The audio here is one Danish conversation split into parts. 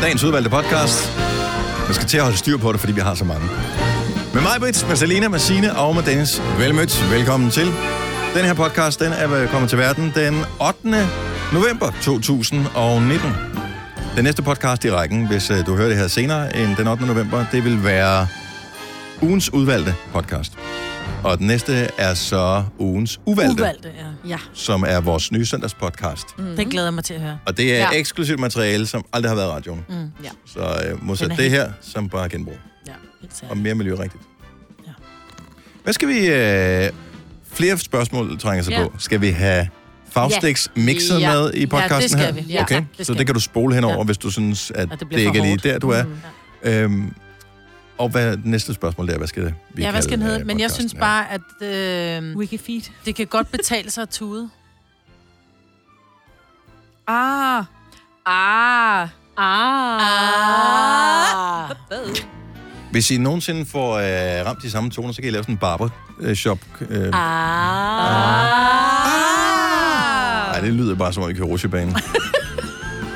Dagens udvalgte podcast. Jeg skal til at holde styr på det, fordi vi har så mange. Med mig, Britt, med Selina, med Signe og med Dennis. Velmødt. Velkommen til. Den her podcast, den er kommet til verden den 8. november 2019. Den næste podcast i rækken, hvis øh, du hører det her senere end den 8. november, det vil være ugens udvalgte podcast. Og den næste er så ugens uvalgte, Uvalgte, ja. Ja. som er vores nye søndagspodcast. Mm. Det glæder jeg mig til at høre. Og det er ja. Ja. eksklusivt materiale, som aldrig har været i radioen. Mm. Ja. Så øh, modsat Den det helt- her, som bare genbrug. Ja, helt Og mere miljørigtigt. Ja. Hvad skal vi... Øh, flere spørgsmål trænger sig Ja. på. Skal vi have Faustix mixet Ja. med i podcasten Ja, det skal her? vi. Ja, okay, det så skal det kan du spole henover, Ja. hvis du synes, at Og det det, ikke er lige der, du er. Mm. Øhm, og hvad det næste spørgsmål der? Hvad skal det, vi Ja, hvad skal den kalde, hedde? øh, Men jeg synes bare, at øh, Wikifeed. det kan godt betale sig at tude. Ah. Ah. Ah. Hvis I nogensinde får øh, ramt de samme toner, så kan I lave sådan en barbershop. Øh, Ah. Nej, det lyder bare som om I kører rutsjebane.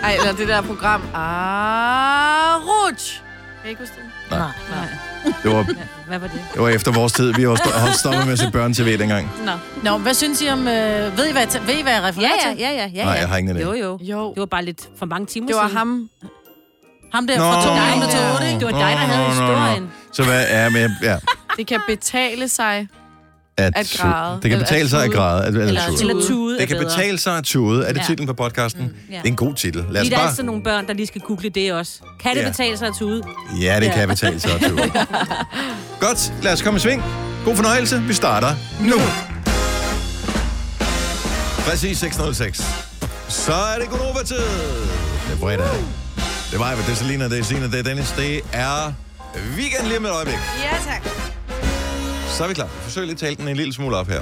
Ej, eller det der program. Ah. Rouge. Kan I ikke huske det? Nej. Nej. Nej. Det var, Hvad var det? det var efter vores tid. Vi har sto- holdt stoppet med at se børn-tv dengang. Nå. Nå, hvad synes I om... Øh, ved, I, hvad jeg, ved I, hvad jeg Ja, refererer ja, til? ja, ja, ja. Nej, ja. jeg har ingen idé. Jo, jo. Jo. Det var bare lidt for mange timer Det var siden. ham. Ham der Nå. fra Nå. 200 til 8, ikke? Det var dig, der havde historien. Så hvad er med... Ja, Det kan betale sig. At, At græde. Det kan betale sig at græde. At, eller, tude. Eller tude Det kan betale sig at tude. Er det Ja. titlen på podcasten? ja. Det er en god titel. Lad os Lige der er bare... altid nogle børn, der lige skal google det også. Kan det Ja. betale sig at tude? Ja, det Ja. kan betale sig at tude. Godt, lad os komme i sving. God fornøjelse. Vi starter nu. Præcis 606. Så er det Gunova-tid. Det er fredag. Det var det er Selina, det er Sina, det er Dennis. Det er weekend lige med et øjeblik. Ja, tak. Så er vi klar. Vi forsøger lige at tale den en lille smule op her.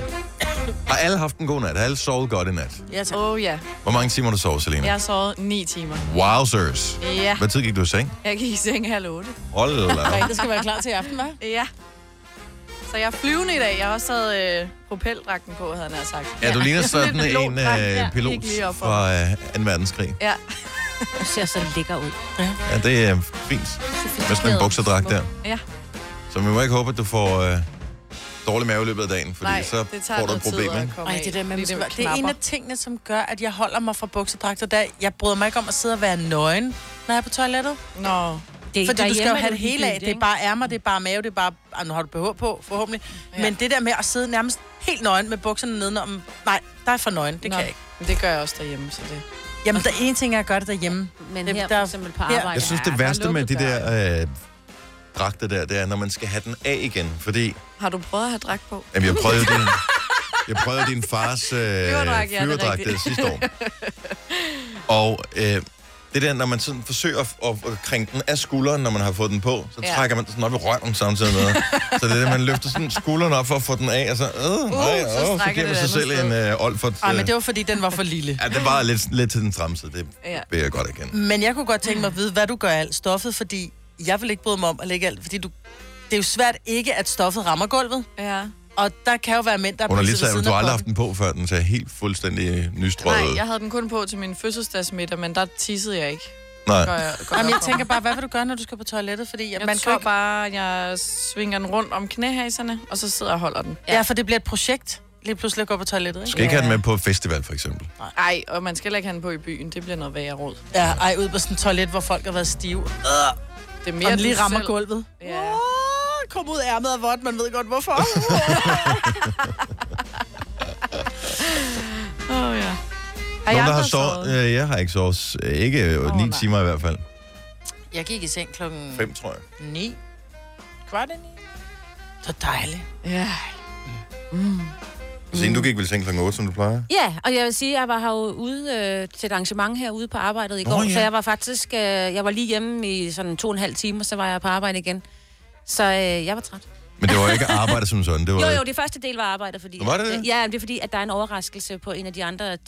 Har alle haft en god nat? Har alle sovet godt i nat? Ja, tak. Oh, ja. Hvor mange timer har du sovet, Selina? Jeg har sovet 9 timer. Wowzers. Ja. Hvad tid gik du i seng? Jeg gik i seng halv 8. Hold da. op. Det skal være klar til i aften, hva'? Ja. Så jeg er flyvende i dag. Jeg har også taget øh, propeldragten på, havde jeg sagt. Ja, du ligner sådan en pilotdragt, øh, pilot fra øh, 2. verdenskrig. Ja. Du ser så lækker ud. Ja, det er fint. Med sådan en bukserdragt der. Ja. Så vi må ikke håbe, at du får øh, dårlig mave i løbet af dagen, fordi Nej, så det får du et noget tid problem, at ikke? komme Ej, af, det der det, det er en af tingene, som gør, at jeg holder mig fra buksedragter. Der, jeg bryder mig ikke om at sidde og være nøgen, når jeg er på toilettet. Nå. Det, Fordi du skal jo have det hele af. Det er bare ærmer, det er bare mave, det er bare... Ah, nu har du BH på, forhåbentlig. Ja. Men det der med at sidde nærmest helt nøgen med bukserne nedenom... Nej, der er for nøgen. Det Nå. kan jeg ikke. Men Det gør jeg også derhjemme, så det... Jamen, der er en ting, jeg gør det derhjemme. Men Det- her der- for eksempel på arbejde. Jeg synes, det er værste med de der øh, dragter der, det er, når man skal have den af igen. Fordi, Har du prøvet at have dragt på? jamen, jeg prøvede din, jeg prøvede din fars øh, ja, er flyverdragt der rigtigt. sidste år. Og øh, det der, når man sådan forsøger at, at, at krænge den af skulderen, når man har fået den på, så Ja. trækker man den sådan op i røven samtidig med. så det er det, man løfter sådan skulderen op for at få den af, og så, øh, nej, så øh, så giver man det sig selv andet en øh, Olfert. Ej, Øh, men det var, fordi den var for lille. ja, det var lidt, lidt til den tramsede, det Ja. vil jeg godt erkende. Men jeg kunne godt tænke mig at vide, hvad du gør af alt stoffet, fordi jeg vil ikke bryde mig om at lægge alt, fordi du... Det er jo svært ikke, at stoffet rammer gulvet. Ja. Og der kan jo være mænd, der er Hun har blevet lige siddet sagt, ved at siden du af aldrig haft den på, før den ser helt fuldstændig nystrøget Nej, jeg havde den kun på til min fødselsdagsmiddag, men der tissede jeg ikke. Nej. Gør jeg, gør Jamen, jeg tænker bare, hvad vil du gøre, når du skal på toilettet? Fordi Jeg man tror ikke... bare, at jeg svinger den rundt om knæhaserne, og så sidder jeg og holder den. Ja, for det bliver et projekt. Lige pludselig at gå på toilettet, ikke? skal ikke have den med på festival, for eksempel. Ej, og man skal heller ikke have den på i byen. Det bliver noget værre råd. Ja, ej, ud på sådan et toilet, hvor folk har været stive. Det er mere den lige rammer selv. gulvet. Ja. Åh, kom ud af ærmet af vådt, man ved godt hvorfor. Åh, oh, ja. Nogen, der har sovet? Øh, jeg har ikke sovet. øh, Ikke øh, Åh, ni nej. timer i hvert fald. jeg gik i seng klokken Fem, tror jeg. 9. Kvart i 9. Så dejligt. Ja. Siden du gik vel seng klokken 8, som du plejer? Ja, og jeg vil sige, jeg var her jo ude øh, til et arrangement herude på arbejdet i går, ja. så jeg var faktisk, øh, jeg var lige hjemme i sådan to og en halv time, og så var jeg på arbejde igen. Så øh, jeg var træt. Men det var ikke arbejde som sådan. Det var, Jo, jo, det første del var arbejde, fordi... Var det det? At, ja, det er fordi, at der er en overraskelse på en af de andre øh,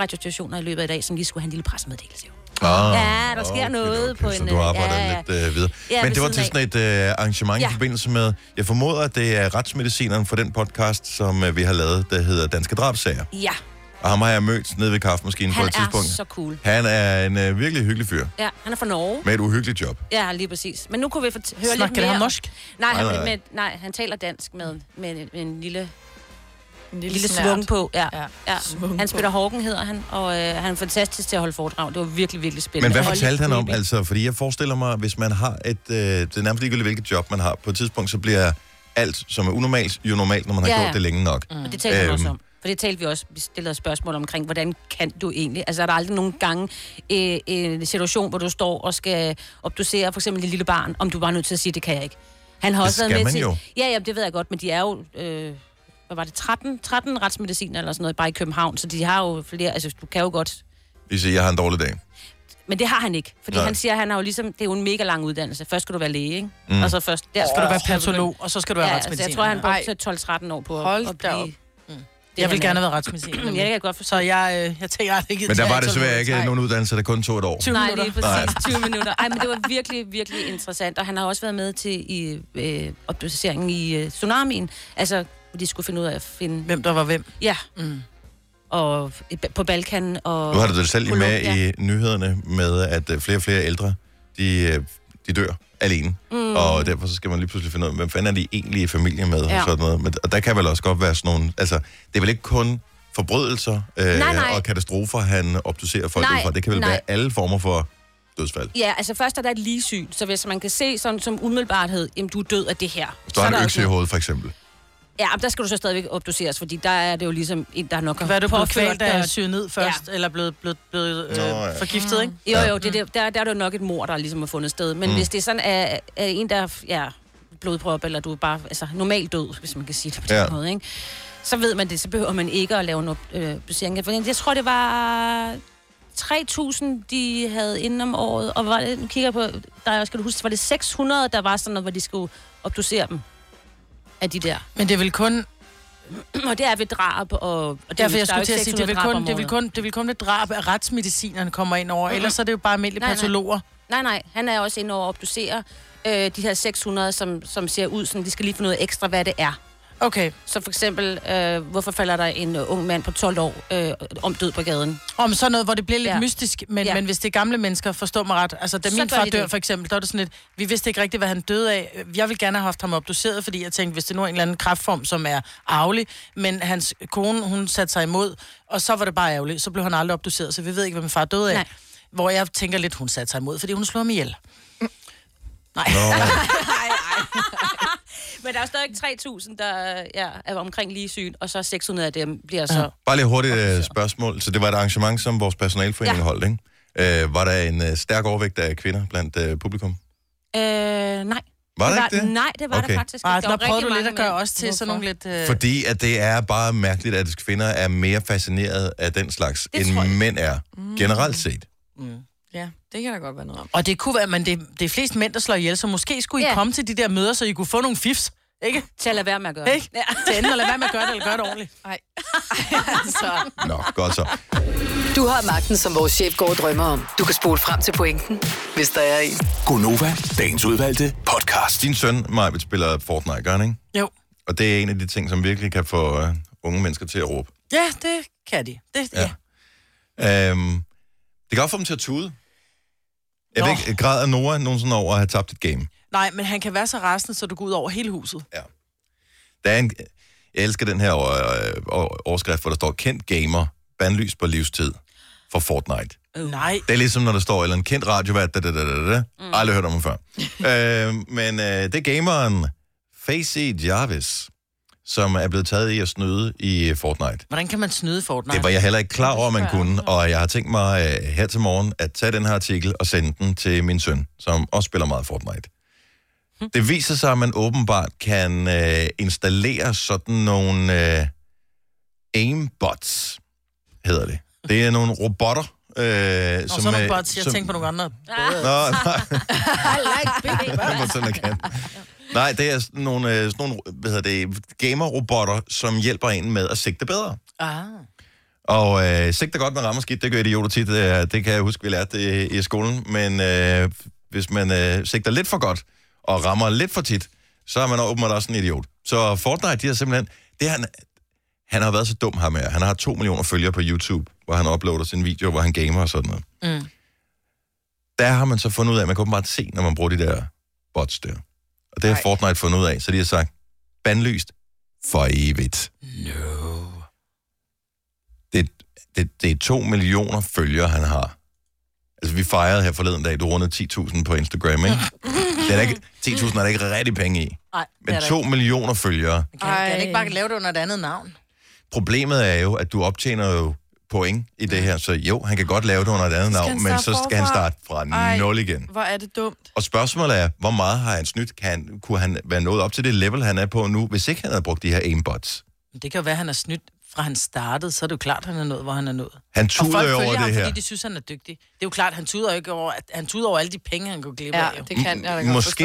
radiostationer i løbet af dag, som lige skulle have en lille pressemeddelelse. jo. Ah, Ja, der sker noget på så en, du øh, arbejder ja, ja. lidt øh, videre. Ja, Men ved det var til sådan et øh, arrangement ja. i forbindelse med... Jeg formoder, at det er retsmedicineren for den podcast, som øh, vi har lavet, der hedder Danske Drabsager. Ja, Og ham har jeg mødt nede ved kaffemaskinen på Han et er tidspunkt. så cool. Han er en øh, virkelig hyggelig fyr, Ja, han er fra Norge. med et uhyggeligt job. Ja, lige præcis. Men nu kunne vi fort- høre Snakker lidt mere... ham norsk? Nej, Nej, han, nej. med, nej, han taler dansk med, med, med en lille, En lille snert. svung på. Ja. Ja, Ja. svung Hans. Peter Hågen hedder han, og øh, han er fantastisk til at holde foredrag. Det var virkelig, virkelig spændende. Men hvad fortalte han om? Altså, fordi jeg forestiller mig, hvis man har et... Øh, det er nærmest ligegyldigt, hvilket job man har. På et tidspunkt, så bliver alt, som er unormalt, jo normalt, når man har Ja, gjort ja. det længe nok. Og det talte han også Øhm. om. For det talte vi også, vi stillede spørgsmål omkring, hvordan kan du egentlig? Altså er der aldrig nogen gange øh, en situation, hvor du står og skal obducere for eksempel et lille barn, om du bare er nødt til at sige, det kan jeg ikke. Han har Det også været skal med man til... jo. Ja, ja, det ved jeg godt, men de er jo... Øh, hvad var det, 13, 13 retsmediciner eller sådan noget, bare i København, så de har jo flere, altså du kan jo godt Vi siger, jeg har en dårlig dag. Men det har han ikke, fordi Nej. Han siger, at han har jo ligesom, det er jo en mega lang uddannelse. Først skal du være læge, ikke? Mm. Mm. Og så først, der Skal du være så patolog, og så skal du være Ja, ja, altså, retsmediciner. jeg tror, han brugte 12-13 år på at- Hold at op. blive... Jeg vil gerne er. have været retsmediciner. Ja, det kan jeg godt forstå. Så jeg, øh, jeg tænker, at det ikke Men der var desværre ikke nogen uddannelse, der kun tog et år. 20 Nej, minutter. lige præcis. 20 minutter. Ej, men det var virkelig, virkelig interessant. Og han har også været med til i øh, i øh, tsunamien. Altså, de skulle finde ud af at finde... Hvem der var hvem. Ja. Mm. Og i- på Balkan og... Nu har du det selv med i nyhederne med, at øh, flere og flere ældre, de, øh, de dør alene. Mm. Og derfor så skal man lige pludselig finde ud af, hvem fanden er de egentlig i familie med, ja. Og sådan noget. Men, og der kan vel også godt være sådan nogle... Altså, det er vel ikke kun forbrydelser øh, Nej, nej. og katastrofer, han obducerer folk Nej, ud fra. Det kan vel nej. være alle former for dødsfald. Ja, altså først er der et ligesyn, så hvis man kan se sådan som umiddelbarhed, jamen du er død af det her. Hvis du har er der en også økse i hovedet, for eksempel. Ja, men der skal du så stadigvæk obduceres, fordi der er det jo ligesom en, der nok har Hvad er du blevet kvalt dig- at syge ned først, ja. eller blevet, blevet, blevet øh, Nå, ja. forgiftet, ikke? Jo, jo, det, der, der, der er det jo nok et mor, der ligesom har fundet sted. Men mm. hvis det er sådan, at, at en, der er ja, blodprop, eller du er bare altså, normalt død, hvis man kan sige det på den Ja. måde, ikke? så ved man det, så behøver man ikke at lave en øh, obducering. For Jeg tror, det var 3.000, de havde inden om året, og var, det- nu kigger jeg på dig, skal du huske, var det 600, der var sådan noget, hvor de skulle obducere dem af de der. Men det er vel kun, Og det er ved drab, og, og det, derfor er- jeg skulle til at sige, det 600 vel drab kun, det året. kun, det vel kun ved drab, at retsmedicinerne kommer ind over, ellers er det jo bare almindelige Nej, nej. patologer. Nej, nej, han er også inde over at obducere øh, de her 600, som, som ser ud, som de skal lige finde af ekstra, hvad det er. Okay, Så for eksempel, øh, hvorfor falder der en øh, ung mand på 12 år øh, om død på gaden? om sådan noget, hvor det bliver lidt ja. Mystisk, men, ja. Men hvis det er gamle mennesker, forstår mig ret. Altså, da Så min far dør det. for eksempel, der var det sådan lidt, vi vidste ikke rigtigt, hvad han døde af. Jeg ville gerne have haft ham obduceret, fordi jeg tænkte, hvis det nu er en eller anden kræftform, som er arvelig, men hans kone, hun satte sig imod, og så var det bare ærgerligt. Så blev han aldrig obduceret, så vi ved ikke, hvad min far døde af. Nej. Hvor jeg tænker lidt, hun satte sig imod, fordi hun slog ham ihjel. Nej. Nå, Men der er stadig 3.000, der ja, er omkring lige syn, og så 600 af dem bliver så... bare lige hurtigt øh, spørgsmål. Så det var et arrangement, som vores personalforening ja. Ja. holdt, ikke? Øh, var der en øh, stærk overvægt af kvinder blandt øh, publikum? Øh, nej. Var det der var, ikke det? Nej, det var Okay. der faktisk ikke. der var prøvede du lidt at gøre også til sådan nogle lidt... Øh... Fordi at det er bare mærkeligt, at kvinder er mere fascineret af den slags, Det end mænd er, generelt set. Ja, det kan der godt være noget om. Og det kunne være, men det, det er flest mænd, der slår ihjel, så måske skulle I Ja. komme til de der møder, så I kunne få nogle fifs. Ikke? Til at lade være med at gøre det. Ikke? Ja. Til enten at lade være med at gøre det, eller gøre det ordentligt. Nej. altså. Nå, godt så. Du har magten, som vores chef går og drømmer om. Du kan spole frem til pointen, hvis der er en. Gonova, dagens udvalgte podcast. Din søn, Majbet, spiller Fortnite, gør han ikke? Jo. Og det er en af de ting, som virkelig kan få uh, unge mennesker til at råbe. Ja, det kan de. Det, ja. Ja. Øhm, det kan også få dem til at tude. Jeg Nå. ved ikke, græder Nora nogensinde over at have tabt et game? Nej, men han kan være så rasende, så du går ud over hele huset. Der er en, jeg elsker den her øh, øh, overskrift, hvor der står, kendt gamer, bandlys på livstid for Fortnite. Nej. Det er ligesom, når der står, eller en kendt radiovært, da, da, da, da, da. Mm. Aldrig hørt om ham før. øh, men øh, det er gameren Facey Jarvis, som er blevet taget i at snyde i Fortnite. Hvordan kan man snyde Fortnite? Det var jeg heller ikke klar over, man kunne, og jeg har tænkt mig øh, her til morgen at tage den her artikel og sende den til min søn, som også spiller meget Fortnite. Det viser sig, at man åbenbart kan øh, installere sådan nogle øh, aimbots, hedder det. Det er nogle robotter, øh, Og som... så nogle øh, bots, jeg som- tænker på nogle andre. Nå, nej. I like big Det må sådan, jeg kan. Nej, det er sådan nogle, øh, sådan nogle hvad hedder det, gamer-robotter, som hjælper en med at sigte bedre. Ah. Og øh, sigter godt med rammer skidt, det gør idioter tit. Øh, det kan jeg huske, vi lærte det i skolen. Men øh, hvis man øh, sigter lidt for godt og rammer lidt for tit, så er man åbenbart også en idiot. Så Fortnite, de har simpelthen... Det han, Han har været så dum ham her. Han har to millioner følgere på YouTube, hvor han uploader sin video, hvor han gamer og sådan noget. Mm. Der har man så fundet ud af, at man kan bare se, når man bruger de der bots der. Og det har. Fortnite fundet ud af, så de har sagt, bandlyst for evigt. No. Det, det, det er to millioner følgere, han har. Altså, vi fejrede her forleden dag, du rundede 10.000 på Instagram, ikke? Det er der ikke 10.000 er der ikke rigtig penge i. Nej, Men to millioner følgere. Kan, kan han ikke bare lave det under et andet navn? Problemet er jo, at du optjener jo point i det her, så jo, han kan godt lave det under et andet navn, men så skal han starte fra Ej. 0 igen. Hvor er det dumt. Og spørgsmålet er, hvor meget har han snydt? Kan han, kunne han være nået op til det level, han er på nu, hvis ikke han havde brugt de her aimbots? Det kan jo være, at han er snydt fra han startede, så er det jo klart, at han er nået, hvor han er nået. Han Og tuder folk jo følger over ham, det her. fordi de synes, han er dygtig. Det er jo klart, han tuder jo ikke over, at han tuder over alle de penge, han kunne glip Ja, af. jo. det kan jeg da godt Måske.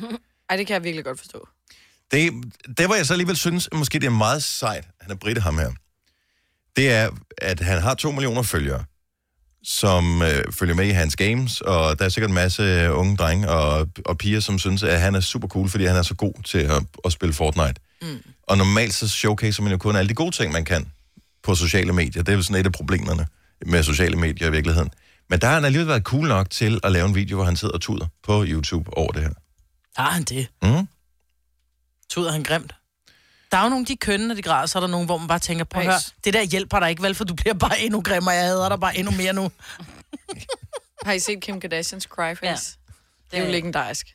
forstå. Ej, det kan jeg virkelig godt forstå. Det, det, hvor jeg så alligevel synes, at måske det er meget sejt, han er britte ham her, det er, at han har to millioner følgere, som øh, følger med i hans games, og der er sikkert en masse unge drenge og, og piger, som synes, at han er super cool, fordi han er så god til at, at spille Fortnite. Mm. Og normalt så showcaser man jo kun alle de gode ting, man kan på sociale medier. Det er jo sådan et af problemerne med sociale medier i virkeligheden. Men der har han alligevel været cool nok til at lave en video, hvor han sidder og tuder på YouTube over det her. Har han det? Mm. Tuder han grimt? Der er jo nogle, de kønne, når de græder, så er der nogen, hvor man bare tænker, på hør, det der hjælper dig ikke vel, for du bliver bare endnu grimmere, jeg hader dig bare endnu mere nu. Har I set Kim Kardashians cryface? Ja. Det er jo legendarisk.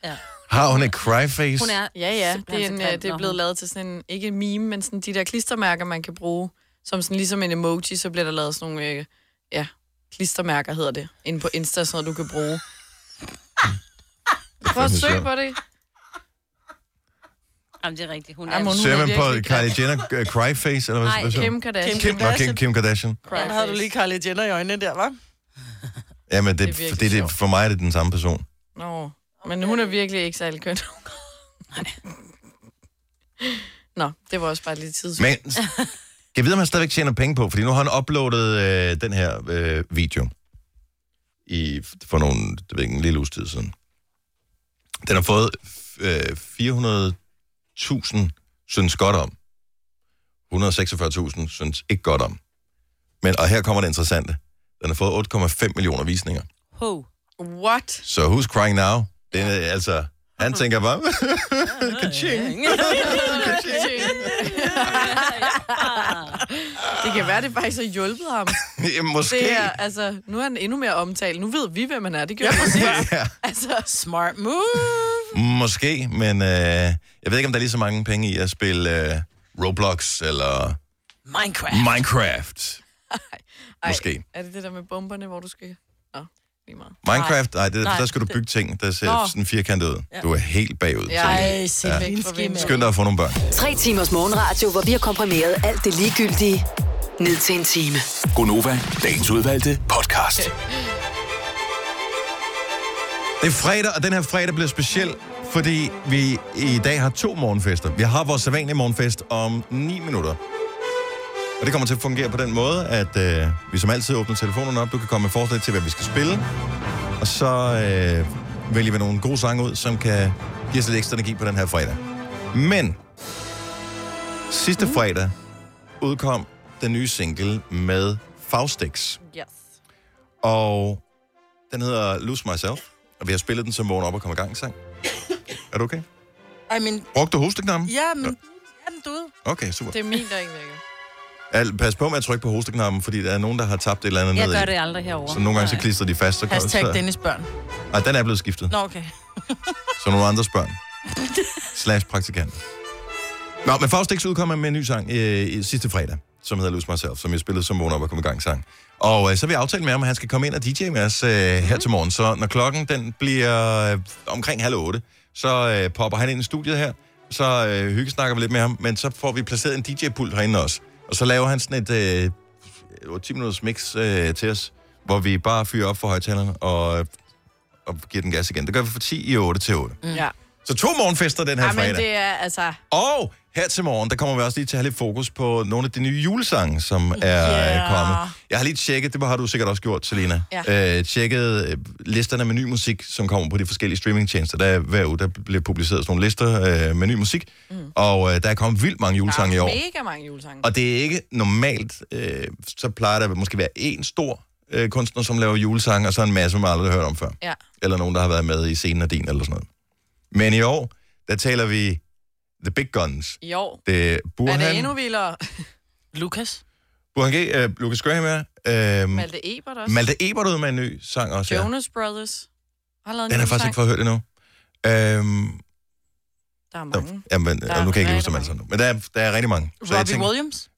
Har hun et cryface? Hun er Ja, ja. Det er, en, øh, det er blevet lavet til sådan en, ikke en meme, men sådan de der klistermærker, man kan bruge. Som sådan ligesom en emoji, så bliver der lavet sådan nogle, øh, ja, klistermærker hedder det. Inde på Insta, sådan noget, du kan bruge. Prøv at søge på det. Jamen, det er rigtigt. Hun er... Jamen, hun Ser er man på Kylie Jenner uh, cryface, eller hvad? Nej, hvad siger? Kim Kardashian. Kim, Kim, Kim, Kim Kardashian. Ja, havde du lige Kylie Jenner i øjnene der, var? Ja, men det, Det er det, det, for mig er det den samme person. Nå, men hun er virkelig ikke særlig køn. Nå, det var også bare lidt tids. Men jeg ved, om han stadigvæk tjener penge på, fordi nu har han uploadet øh, den her øh, video i, for nogle, det ved ikke, en lille uges tid siden. Den har fået øh, 400.000 synes godt om. 146.000 synes ikke godt om. Men, og her kommer det interessante. Den har fået 8,5 millioner visninger. Ho. What? Så Who's Crying Now? Den er, altså, han tænker bare... Ka-ching. det kan være, det faktisk har hjulpet ham. Jamen, Måske. Det er, altså, nu er han endnu mere omtalt. Nu ved vi, hvem han er. Det gjorde vi også før. ja. Altså, Smart move. Måske, men øh, jeg ved ikke, om der er lige så mange penge i at spille øh, Roblox eller Minecraft. Minecraft. ej, Måske. er det det der med bomberne, hvor du skal... Nå, lige meget. Minecraft, nej, det, Nej, der skal du bygge ting, der ser Nå. sådan firkantet ud. Ja. Du er helt bagud. Ja. Ej, Selinski, Ja. Skynd dig at få nogle børn. Tre timers morgenradio, hvor vi har komprimeret alt det ligegyldige ned til en time. Gonova, dagens udvalgte podcast. Det er fredag, og den her fredag bliver speciel, fordi vi i dag har to morgenfester. Vi har vores sædvanlige morgenfest om 9 minutter. Og det kommer til at fungere på den måde, at øh, vi som altid åbner telefonerne op. Du kan komme med forslag til, hvad vi skal spille. Og så øh, vælger vi nogle gode sange ud, som kan give os lidt ekstra energi på den her fredag. Men sidste fredag udkom den nye single med Faustix. Yes. Og den hedder Lose Myself. Og vi har spillet den som vågen op og komme i gang sang. Er du okay? Ej, men... Brugte du hosteknappen? Ja, men... Er den døde? Okay, super. Det er min, der ikke virker. Al, pas på med at trykke på hosteknappen, fordi der er nogen, der har tabt et eller andet Jeg ned gør i. det aldrig herovre. Så nogle gange så klistrer de fast. Så, Hashtag så, Dennis børn. Nej, den er blevet skiftet. Nå, okay. Så nogle andres børn. Slash praktikanter. Nå, men Faustix udkommer med en ny sang øh, sidste fredag, som hedder Lose Myself, som jeg spillede som vågen op og kom i gang sang. Og øh, så har vi aftalt med ham, at han skal komme ind og DJ med os øh, her til morgen. Så når klokken den bliver øh, omkring halv otte, så øh, popper han ind i studiet her. Så øh, hyggesnakker vi lidt med ham, men så får vi placeret en DJ-pult herinde også. Og så laver han sådan et øh, 10 minutters mix øh, til os, hvor vi bare fyrer op for højtalerne og, og giver den gas igen. Det gør vi fra 10 i 8 til 8. Mm. Ja. Så to morgenfester den her ja, men fredag. det er altså... Og Her til morgen, der kommer vi også lige til at have lidt fokus på nogle af de nye julesange, som er yeah. kommet. Jeg har lige tjekket, det har du sikkert også gjort, Selina. Ja. Øh, tjekket øh, listerne med ny musik, som kommer på de forskellige streamingtjenester. Der er hver uge, der bliver publiceret sådan nogle lister øh, med ny musik. Mm. Og øh, der er kommet vildt mange julesange i år. mega mange julesange. Og det er ikke normalt, øh, så plejer der måske være én stor øh, kunstner, som laver julesange, og så en masse, man aldrig har hørt om før. Ja. Eller nogen, der har været med i scenen af din, eller sådan noget. Men i år, der taler vi The Big Guns. År Det er er Burhan, det endnu vildere. Lukas? Burhan G, øh, Lucas Graham er, øh, Malte Ebert også. Malte Ebert ud med en ny sang også. Ja. Jonas Brothers. Har lavet en Den har jeg faktisk julesang. ikke fået hørt endnu. Øhm, Der er der, mange. jamen, Der er nu kan jeg ikke huske dem alle sammen nu. Men der er, der er rigtig mange. Så jeg Robbie tænker- Williams?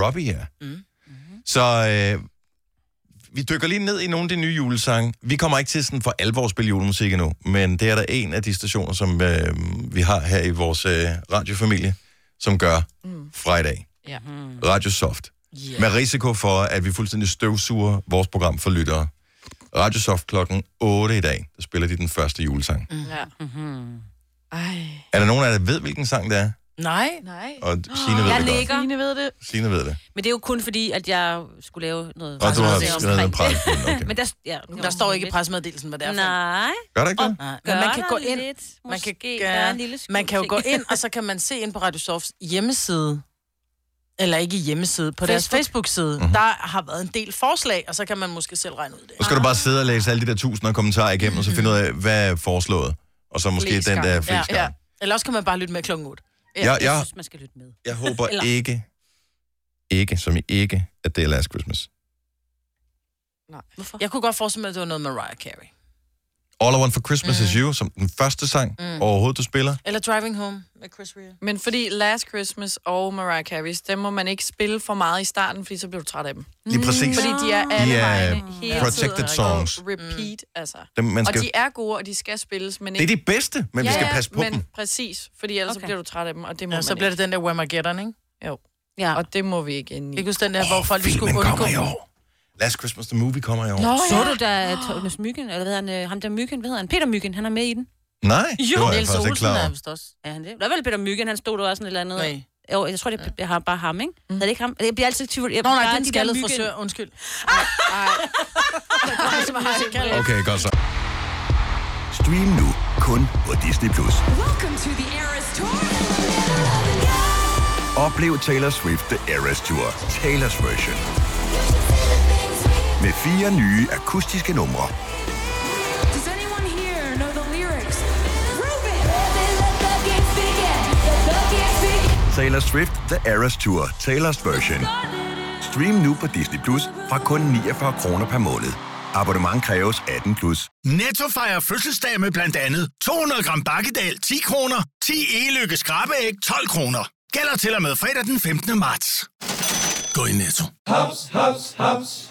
Robbie, ja. Mm. Mm. Så øh, vi dykker lige ned i nogle af de nye julesange. Vi kommer ikke til sådan for alvor at spille julemusik endnu, men det er der en af de stationer, som øh, vi har her i vores øh, radiofamilie, som gør mm. fra i dag. Ja. Radio Soft. Yeah. Med risiko for, at vi fuldstændig støvsuger vores program for lyttere. Radio Soft klokken 8 i dag, der spiller de den første julesang. Mm. Ja. Ej. Er der nogen af jer, der ved, hvilken sang det er? Nej. Nej. Og Signe ved Jeg det godt. nikker. Signe ved det. Signe ved det. Men det er jo kun fordi, at jeg skulle lave noget... Og du har skrevet en det. pressemeddelelse, okay. Men der, ja, det Der står ikke i pressemeddelelsen, hvad det er for. Nej. Gør der ikke det? Nej. Gør Men man kan gå ind, lidt, man kan, måske. Der er en lille man kan jo gå ind, og så kan man se ind på Radio Softs hjemmeside, eller ikke hjemmeside, på deres Facebook. Facebook-side, Mhm. mm-hmm. der har været en del forslag, og så kan man måske selv regne ud det. Så skal du bare sidde og læse alle de der tusinder kommentarer igennem, og så finde ud af, hvad er foreslået. Og så måske Flest den der flest Ja. gange. Eller også kan man bare lytte med klokken 8. Jeg, Jeg jeg, synes, man skal lytte med. jeg håber Eller- ikke, ikke, som i ikke, at det er Last Christmas. Hvorfor? Jeg kunne godt forestille mig, at det var noget med Mariah Carey. All I Want for Christmas mm. is You, som den første sang mm. overhovedet, du spiller. Eller Driving Home med Chris Rea. Men fordi Last Christmas og Mariah Carey, dem må man ikke spille for meget i starten, fordi så bliver du træt af dem. Lige præcis. Fordi de er alle De er vegne hele protected tiden. songs. Og repeat, altså. Dem, man Og skal, de er gode, og de skal spilles, men det er ikke... de bedste, men vi ja, skal ja, passe på men dem. præcis, fordi ellers okay. Så bliver du træt af dem, og det må Ja, man så bliver ikke. det den der Whamageddon, ikke? Jo, Ja. og det må vi ikke ind i. Huske den der, hvor folk skulle undgå... kommer i år. Last Christmas, the movie kommer i år. Nå, Så du da Thomas Myggen, eller hvad hedder han, øh, ham der Myggen, hvad hedder han? Peter Myggen, han er med i den. Nej, det var jeg Niels faktisk ikke Olsen klar er over. vist også. Er han det? Der er vel Peter Myggen, han stod der også sådan et eller andet. Nej. Jo, jeg tror, det er, jeg har bare ham, ikke? Mm. Er det ikke ham? Jeg bliver altid i tvivl. Jeg, Nå nej, det er en der skaldet frisør, undskyld. Okay, godt så. Stream nu kun på Disney+. Plus. Oplev Taylor Swift The Eras Tour, Taylor's version. Med fire nye akustiske numre. Taylor Swift The Eras Tour, Taylor's version. Stream nu på Disney Plus fra kun 49 kroner per måned. Abonnement kræves 18 plus. Netto fejrer fødselsdag med blandt andet 200 gram bakkedal 10 kroner, 10 e-lykke skrabeæg 12 kroner. Gælder til og med fredag den 15. marts. Gå i Netto. Haps, haps, haps.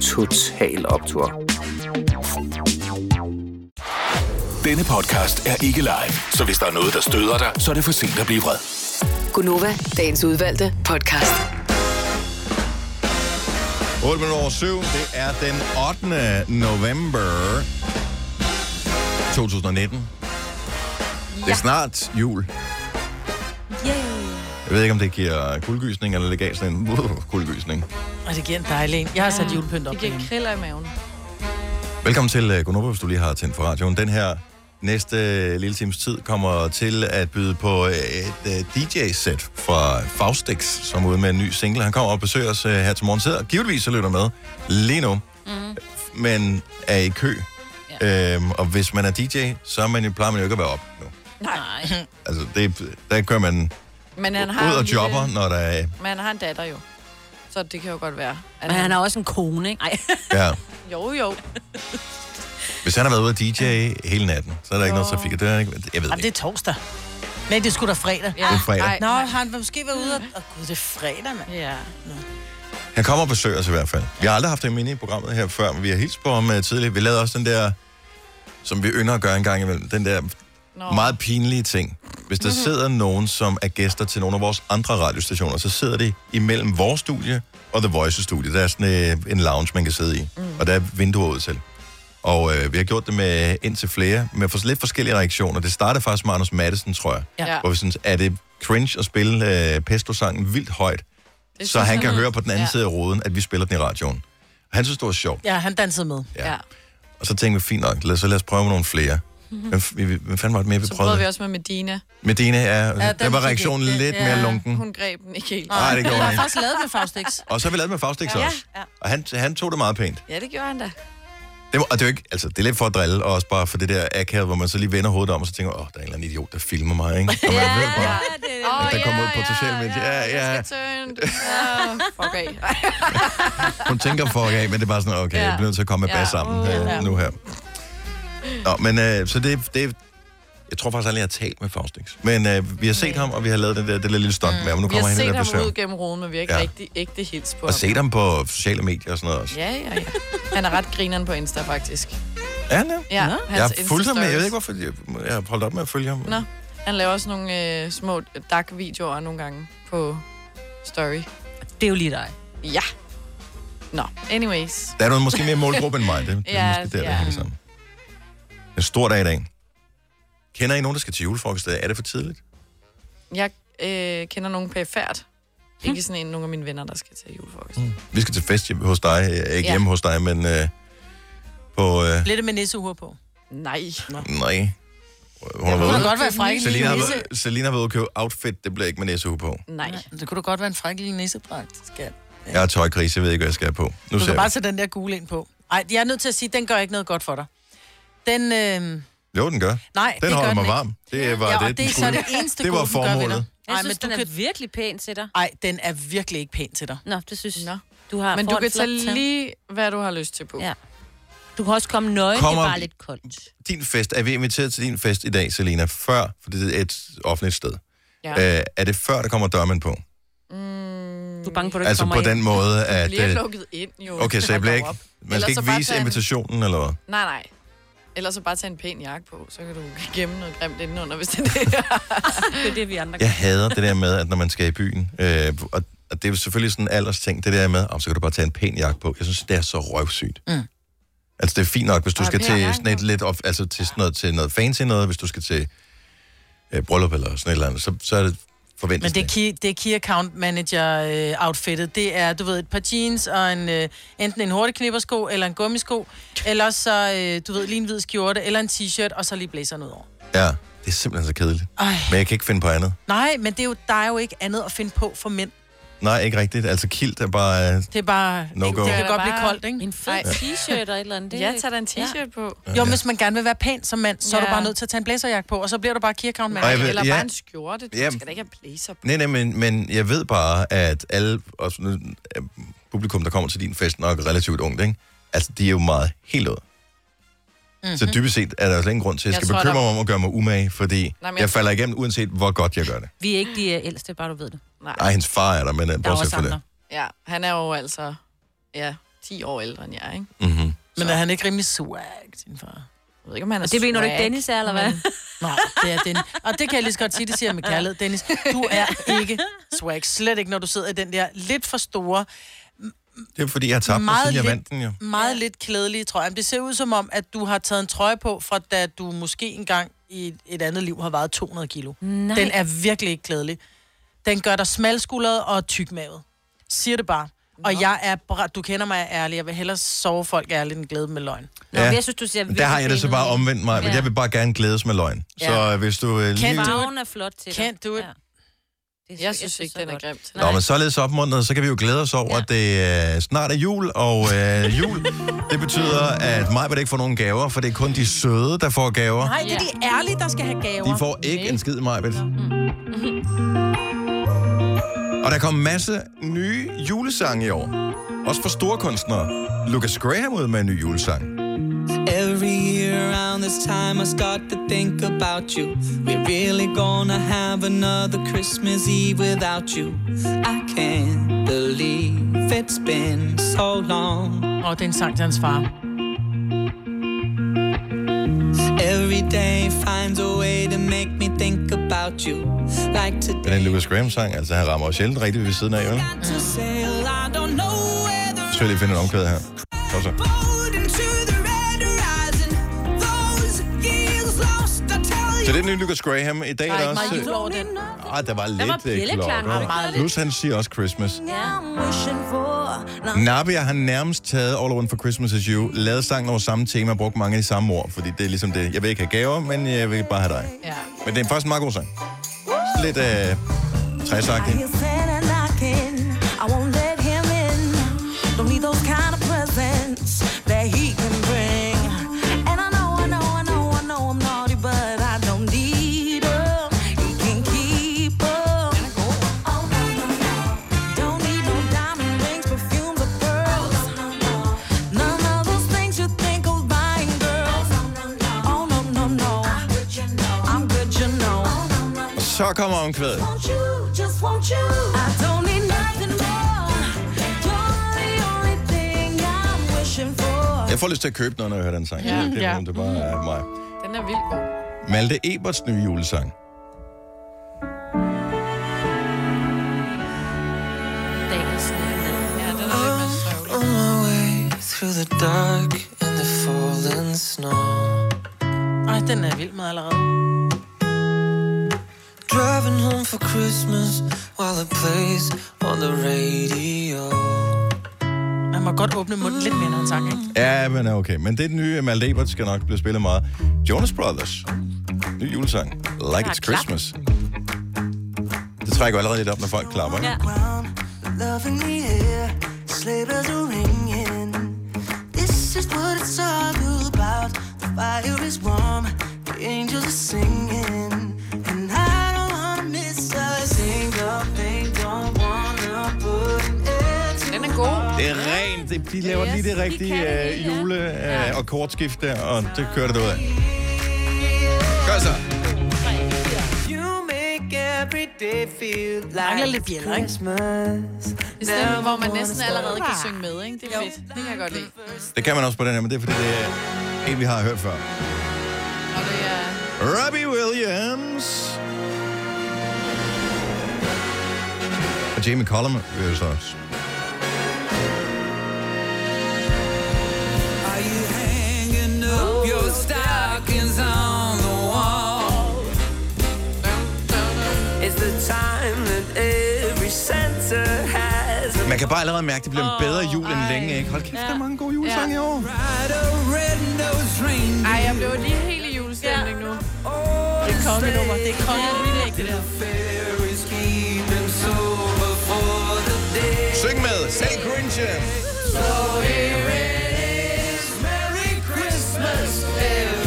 Total Optor. Denne podcast er ikke live, så hvis der er noget, der støder dig, så er det for sent at blive vred. Gunova, dagens udvalgte podcast. 8 minutter over 7. Det er den 8. november 2019. Det er snart jul. Yay. Jeg ved ikke, om det giver kuldegysning, eller det gav sådan en uh. Og det giver en dejlig en. Jeg har sat julepynt op Det giver kriller i maven. Velkommen til uh, Gunova, hvis du lige har tændt for radioen. Den her næste uh, lille times tid kommer til at byde på uh, et uh, DJ-sæt fra Faustix, som er ude med en ny single. Han kommer og besøger os uh, her til morgen. Sidder givetvis og lytter med lige nu, mm. men er i kø. Ja. Øhm, og hvis man er DJ, så er man, jo- plejer man jo ikke at være op nu. Nej. Altså, det, der kører man Men han har ud en og lille- jobber, når der er... Men han har en datter jo. Så det kan jo godt være. At Men han har også en kone, ikke? Ej. Ja. Jo, jo. Hvis han har været ude at DJ hele natten, så er der ikke noget trafik. Det er ikke, jeg ved Jamen, det det ikke. er torsdag. Nej, det er sgu da fredag. Det er fredag. Ej, Nå, har han måske været ude og... Åh, gud, det er fredag, mand. Ja. Han kommer og besøger os i hvert fald. Vi har aldrig haft ham inde i programmet her før, men vi har hilst på ham uh, tidligere. Vi lavede også den der, som vi ynder at gøre en gang imellem, den der Nå. meget pinlige ting. Hvis der sidder nogen, som er gæster til nogle af vores andre radiostationer, så sidder de imellem vores studie og The Voice-studie. Der er sådan uh, en lounge, man kan sidde i, mm. og der er vinduer ud til. Og øh, vi har gjort det med indtil flere, med for, lidt forskellige reaktioner. Det startede faktisk med Anders Madsen, tror jeg. Ja. Hvor vi synes, er det cringe at spille øh, Pesto-sangen vildt højt, så han kan høre på den anden Ja. side af ruden, at vi spiller den i radioen. Og han synes, det var sjovt. Ja, han dansede med. Ja. Og så tænkte vi, fint nok, lad, så lad os prøve med nogle flere. Hvem, vi, vi, hvem fanden var det mere, vi Så prøvede vi prøvede? også med Medina. Medina, ja, Ja, ja der var reaktionen ikke- lidt ja, mere lunken. Hun greb den ikke helt. Nej, det gjorde Jeg han har ikke. faktisk lavet med Faustix. Og så har vi lavet med Faustix Ja. også. Og han, han tog det meget pænt. Ja, det gjorde han da. Det, var- og det er jo ikke, altså, det er lidt for at drille, og også bare for det der akavet, hvor man så lige vender hovedet om, og så tænker, åh, der er en eller anden idiot, der filmer mig, ikke? Og man ved bare, Åh, at der kommer ud på sociale medier. Ja, ja. Ja, fuck af. Hun tænker for af, men det er bare sådan, okay, Ja. jeg bliver nødt til at komme med Ja. bas sammen Uh, øh, ja. nu her. Nå, men øh, så det, det, jeg tror faktisk aldrig, jeg har talt med Faustix. Men øh, vi har set ham, og vi har lavet det der, det der lille stunt med ham, og nu Vi kommer har han set ind og ham besøger. ud gennem ruden, men vi har ikke Ja. ja. rigtig ægte hils på Og ham. set ham på sociale medier og sådan noget også. Ja, ja, ja. Han er ret grineren på Insta, faktisk. Er han det? Ja, Nå. hans Jeg har fulgt ham, jeg ved ikke, hvorfor jeg, jeg har holdt op med at følge ham. Nå, han laver også nogle øh, små dark-videoer nogle gange på Story. Det er jo lige dig. Ja. Nå, anyways. Der er du måske mere målgruppe end mig. Det, det er Ja, måske der, der ja. hænger sammen. En stor dag i dag. Kender I nogen, der skal til julefrokost? Er det for tidligt? Jeg øh, kender nogen pæfærd. Ikke sådan en, nogle af mine venner, der skal til julefrokost. Mm. Vi skal til fest hjemme hos dig. Ikke Ja. hjemme hos dig, men øh, på... Øh, Bliver det med nisseure på? Nej. nej. Hun har været godt være fræk. Selina har, været- Selina har været ude købe outfit. Det bliver ikke med næsehue på. Nej. Det kunne da godt være en fræk lille nissedragt, skat. Jeg er tøjkrise, jeg ved ikke, hvad jeg skal have på. Nu Du ser kan bare tage den der gule ind på. Ej, jeg er nødt til at sige, den gør ikke noget godt for dig. Den, øh, Jo, den gør. nej, Den det holder gør mig den ikke. varm. Det var ja, og det, det den er så det eneste Det var den formålet. Jeg Ej, synes, men den du er kan... virkelig pæn til dig. Ej, den er virkelig ikke pæn til dig. Nå, det synes jeg. Du har Men du kan tage lige, hvad du har lyst til på. Ja. Du kan også komme nøgen, Kommer- det er bare lidt koldt. Din fest, er vi inviteret til din fest i dag, Selina, før, for det er et offentligt sted. Ja. Øh, er det før, der kommer dørmænd på? Mm, Du er bange på, at du Altså kommer på den ind. måde, at... bliver øh, lukket ind, jo. Okay, så jeg bliver ikke... Man skal ikke vise invitationen, eller hvad? Nej, nej. Ellers så bare tage en pæn jakke på, så kan du gemme noget grimt indenunder, hvis det er det. det er det, vi andre Jeg hader det der med, at når man skal i byen, øh, og, og det er jo selvfølgelig sådan en alders ting, det der med, om så kan du bare tage en pæn jakke på. Jeg synes, det er så røvsygt. Mm. Altså, det er fint nok, hvis du Ej, skal til sådan et lidt, altså til sådan noget, til noget fancy noget, hvis du skal til øh, bryllup eller sådan et eller andet, så, så er det forventet. Men det key, det er key account manager øh, outfittet. Det er, du ved, et par jeans og en, øh, enten en hurtigknippersko eller en gummisko, eller så, øh, du ved, lige en hvid skjorte eller en t-shirt, og så lige blæseren ud over. Ja, det er simpelthen så kedeligt. Ej. Men jeg kan ikke finde på andet. Nej, men det er jo, der er jo ikke andet at finde på for mænd. Nej, ikke rigtigt. Altså, kilt er bare... Øh, Det er bare... No det, go. det kan godt blive koldt, ikke? En fed t-shirt eller et eller andet. Det Ja, tag da en t-shirt på. Jo, hvis man gerne vil være pæn som mand, så er du Ja. bare nødt til at tage en blæserjakke på, og så bliver du bare jeg ved- Eller ja. bare en skjorte. Du Ja. skal da ikke have blazer på. Nej, nej, men, men jeg ved bare, at alle også, nu, øh, publikum, der kommer til din fest, nok er relativt ungt, ikke? Altså, de er jo meget helt ud. Mm-hmm. Så dybest set er der jo slet ingen grund til, at jeg Jeg skal bekymre der- mig om at gøre mig umage, fordi Nej, jeg jeg- falder igennem, uanset hvor godt jeg gør det. Vi er ikke de ældste, bare du ved det. Nej. Ej, hendes far er der, men uh, Der er bortset også fra det. Ja, han er jo altså ja, 10 år ældre end jeg, ikke? Mm-hmm. Men er han ikke rimelig swag, din far? Jeg ved ikke, om han er Og det mener du ikke, Dennis er, eller hvad? men- Nej, det er Dennis. Og det kan jeg lige så godt sige, det siger jeg med kærlighed. Dennis, du er ikke swag. Slet ikke, når du sidder i den der lidt for store, Det er fordi, jeg har tabt mig, Meget siden jeg lidt- vandt den jo. meget lidt klædelige trøje. Men det ser ud som om, at du har taget en trøje på, fra da du måske engang i et- et andet liv har vejet 200 kilo. Nej. Den er virkelig ikke klædelig. Den gør dig smalskuldret og tykmavet. Siger det bare. Og jeg er, bra- du kender mig ærlig. Jeg vil hellere sove folk ærligt, end glæde med løgn. Nå, men jeg synes, du Men der har jeg det så bare omvendt mig, men Ja. jeg vil bare gerne glædes med løgn. Ja. Så øh, hvis du øh, lige... Farven er flot til. Can't do it. Ja. Det Jeg synes ikke, den er grim til Nå, men således opmuntret, så kan vi jo glæde os over, Ja. at det øh, snart er jul, og øh, jul, det betyder, at mig vil ikke få nogen gaver, for det er kun de søde, der får gaver. Nej, det er de ærlige, der skal have gaver. De får ikke en skid, Majbet. Og der kom masse nye julesange i år. Også for store kunstnere. Lucas Graham ud med en ny julesang. Every year around this time, I start to think about you. We're really gonna have another Christmas Eve without you. I can't believe it's been so long. Og det er en sang til hans far. Every day finds a about you. Like today. Den er en Lucas Graham-sang, altså han rammer jo sjældent rigtigt ved siden af, vel? The Så jeg lige finde en omkvæd her. Kom så. Så det er den nye Lucas Graham. I dag Der er der ikke også... meget jul over den. Ej, der var lidt var øh, klokker. Ja, meget lidt. Plus han siger også Christmas. Ja. Nabia har nærmest taget All I Want for Christmas Is You, lavet sangen over samme tema og brugt mange af de samme ord, fordi det er ligesom det. Jeg vil ikke have gaver, men jeg vil bare have dig. Ja. Men det er faktisk en meget god sang. Lidt øh, træsagtig. I'm wishing for. Jeg får lyst til at købe noget, når jeg hører den sang. Ja. Det er, Ja. det bare er mig. Den er vildt god. Malte Eberts nye julesang. Through the dark and the falling snow. Ej, den er jeg vild med allerede. Driving home for Christmas while it plays on the radio. Han må godt åbne munden lidt mere, når han sang, ikke? Ja, men er okay. Men det er den nye Malte Ebert skal nok blive spillet meget. Jonas Brothers. Ny julesang. Like It's klap. Christmas. Det trækker allerede lidt op, når folk klapper. Ikke? Ja. De laver Yes, lige det de rigtige kan det øh, jule- øh, Ja. og kortskift der, og det kører det ud af. Gør så. Mangler lidt bjæller, ikke? Det er den, hvor man næsten allerede kan synge med, ikke? Det er fedt. Det kan jeg godt lide. Det kan man også på den her, men det er fordi, det er en, vi har hørt før. Og det er... Robbie Williams. Og Jamie Cullum vil jeg så også. Man kan bare allerede mærke, at det bliver en bedre jul end længe, ikke? Hold kæft, der er mange gode julesange i år. Ej, jeg blev lige helt i julestemning nu. Det er kongenummer. Det er kongenummer. Det der. Syng med, selv Grinchen. So here it is, Merry Christmas, everybody's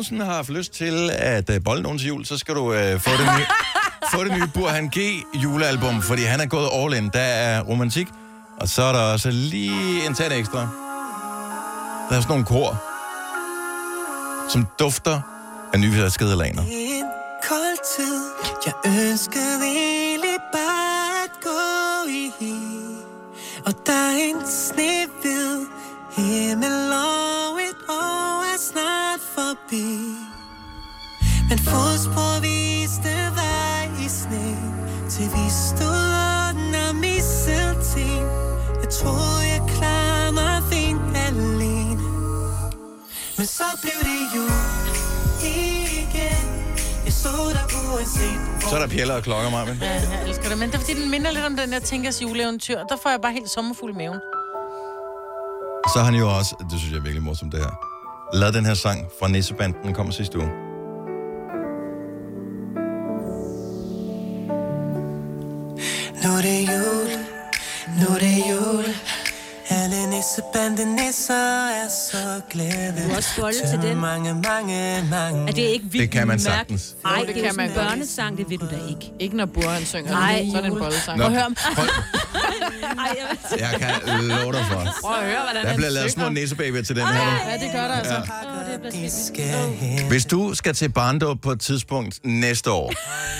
nogensinde har haft lyst til at øh, uh, bolle nogen til jul, så skal du øh, få, det nye, få det nye Burhan G julealbum, fordi han er gået all in. Der er romantik, og så er der også lige en tand ekstra. Der er sådan nogle kor, som dufter af nyvaskede laner. En kold tid, jeg ønskede egentlig bare at gå i. Og der er en snehvid himmel og fodspor viste vej i sne, til vi stod under mistelten. Jeg troede, jeg klarede mig fint alene. Men så blev det jul igen. Jeg så dig uanset Så er der pjæller og klokker, Marvin. Ja, jeg elsker det. Men det er fordi, den minder lidt om den der Tinkers juleeventyr. Der får jeg bare helt sommerfuld i maven. Så har han jo også, det synes jeg er virkelig morsomt det her, lavet den her sang fra Nissebanden, den kommer sidste uge. Nu er det jul, nu er det jul. Alle nisser nisser er så glade. Du er også bolle til den. mange, mange, mange. Er det ikke vildt Det kan man sagtens. Nej, det, det er jo kan sådan en man godt. børnesang, det ved du da ikke. Ikke når Burhan synger. Nej, så er det en bollesang. Nå, Prøv at høre. prøv, Ej, jeg jeg kan love dig for. Prøv at høre, hvordan Der han bliver lavet små synger. nissebabyer til den her. Ja, det gør der altså. De skal hen. Hvis du skal til barndåb på et tidspunkt næste år,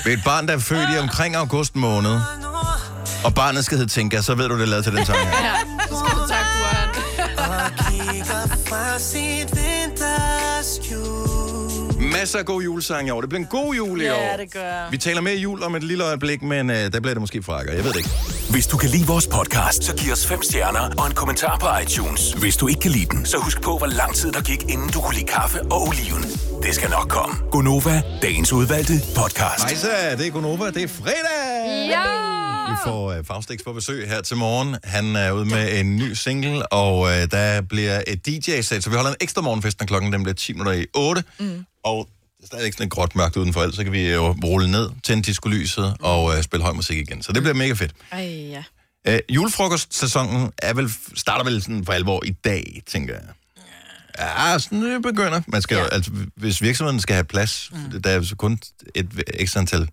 ved et barn, der er født i omkring august måned, og barnet skal hedde Tinka, så ved du, det er lavet til den sang her. Ja, så skal du fra sit vinterskjul. Masser af gode julesange i år. Det bliver en god jul i år. Ja, det gør. Vi taler mere jul om et lille øjeblik, men øh, der bliver det måske frakker. Jeg ved det ikke. Hvis du kan lide vores podcast, så giv os fem stjerner og en kommentar på iTunes. Hvis du ikke kan lide den, så husk på, hvor lang tid der gik, inden du kunne lide kaffe og oliven. Det skal nok komme. Gonova, dagens udvalgte podcast. Hejsa, det er Gunova. Det er fredag! Ja! Vi får øh, Faustix på besøg her til morgen. Han er ude med en ny single, og øh, der bliver et DJ-sæt, så vi holder en ekstra morgenfest, når klokken den bliver 10 minutter i 8. Mm. Og det er stadigvæk sådan lidt gråt mørkt udenfor, ellers så kan vi jo rulle ned, tænde diskolyset og øh, spille høj musik igen. Så det bliver mega fedt. Ej, ja. Øh, julefrokostsæsonen er vel, starter vel sådan for alvor i dag, tænker jeg. Ja, sådan det begynder. Man skal, ja. altså, hvis virksomheden skal have plads, mm. der er så kun et ekstra antal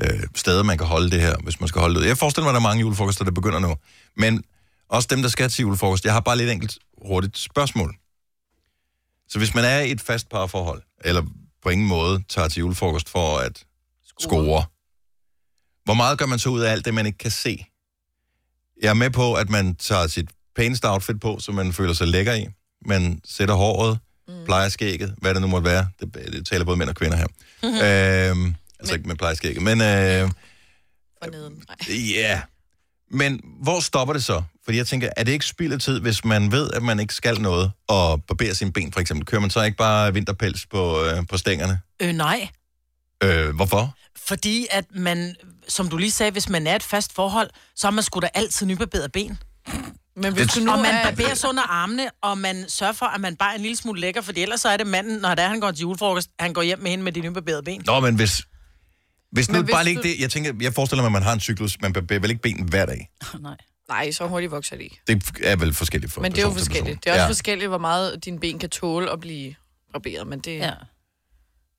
øh, steder, man kan holde det her, hvis man skal holde det. Jeg forestiller mig, at der er mange julefrokoster, der begynder nu. Men også dem, der skal til julefrokost. Jeg har bare lidt enkelt hurtigt spørgsmål. Så hvis man er i et fast parforhold, eller på ingen måde tager til julefrokost for at score, hvor meget gør man så ud af alt det, man ikke kan se? Jeg er med på, at man tager sit pæneste outfit på, så man føler sig lækker i. Man sætter håret, mm. plejer skægget, hvad det nu måtte være. Det, det taler både mænd og kvinder her. øhm, altså ikke med plejer skægget, men... Øh, Forneden. Ja. Men hvor stopper det så? Fordi jeg tænker, er det ikke spild af tid, hvis man ved, at man ikke skal noget, og barberer sine ben for eksempel? Kører man så ikke bare vinterpels på, øh, på stængerne? Øh, nej. Øh, hvorfor? Fordi at man, som du lige sagde, hvis man er et fast forhold, så har man sgu da altid nybarberet ben. Men hvis du nu og man er- barberer sig under armene, og man sørger for, at man bare er en lille smule lækker, for ellers så er det manden, når det er, han går til julefrokost, han går hjem med hende med de nybarberede ben. Nå, men hvis... Hvis nu Men hvis bare ikke du- det... Jeg tænker, jeg forestiller mig, at man har en cyklus. Man barberer vel ikke ben hver dag? Nej. Nej, så hurtigt vokser de ikke. Det er vel forskelligt for Men det er jo forskelligt. Det er også Ja. forskelligt, hvor meget dine ben kan tåle at blive barberet, men det... Ja.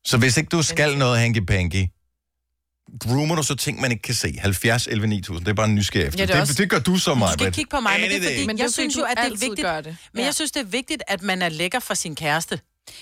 Så hvis ikke du skal noget hanky-panky, groomer du så ting, man ikke kan se? 70, 11, 9000. Det er bare en nysgerrig efter. Ja, det det, også- det, gør du så Du meget, skal kigge på mig, men det er fordi, Men jeg synes du jo, at det er vigtigt, gør det. men jeg synes, det er vigtigt, at man er lækker for sin kæreste.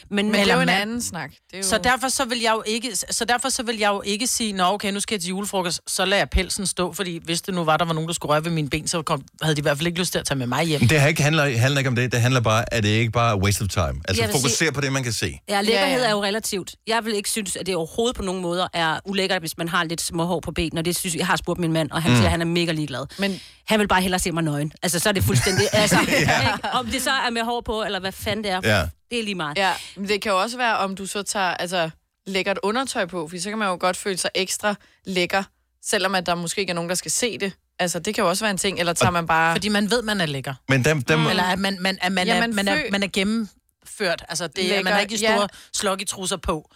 Men, Men det er jo en mand. anden snak. Det er jo... Så derfor så vil jeg jo ikke, så derfor så vil jeg jo ikke sige, nå okay, nu skal jeg til julefrokost, så lader jeg pelsen stå, fordi hvis det nu var, der var nogen, der skulle røre ved mine ben, så kom, havde de i hvert fald ikke lyst til at tage med mig hjem. Det her ikke handler, handler ikke om det. Det handler bare, at det ikke bare er waste of time. Altså fokuser sige- på det, man kan se. Ja, lækkerhed Ja, ja, er jo relativt. Jeg vil ikke synes, at det overhovedet på nogen måder er ulækkert, hvis man har lidt små hår på benene. Og det synes jeg, har spurgt min mand, og han mm. siger, at han er mega ligeglad. Men han vil bare hellere se mig nøgen. Altså, så er det fuldstændig... altså, Ja. ikke? Om det så er med hår på, eller hvad fanden det er, Ja. Det er lige meget. Ja, men det kan jo også være, om du så tager, altså, lækkert undertøj på, for så kan man jo godt føle sig ekstra lækker, selvom at der måske ikke er nogen, der skal se det. Altså, det kan jo også være en ting, eller tager man bare... Fordi man ved, man er lækker. Men dem, dem, Eller at man, man, at man, Ja, er, man man, er, man er gennemført. Altså, det, er, man Lækker, har ikke de ja. store sloggy trusser på.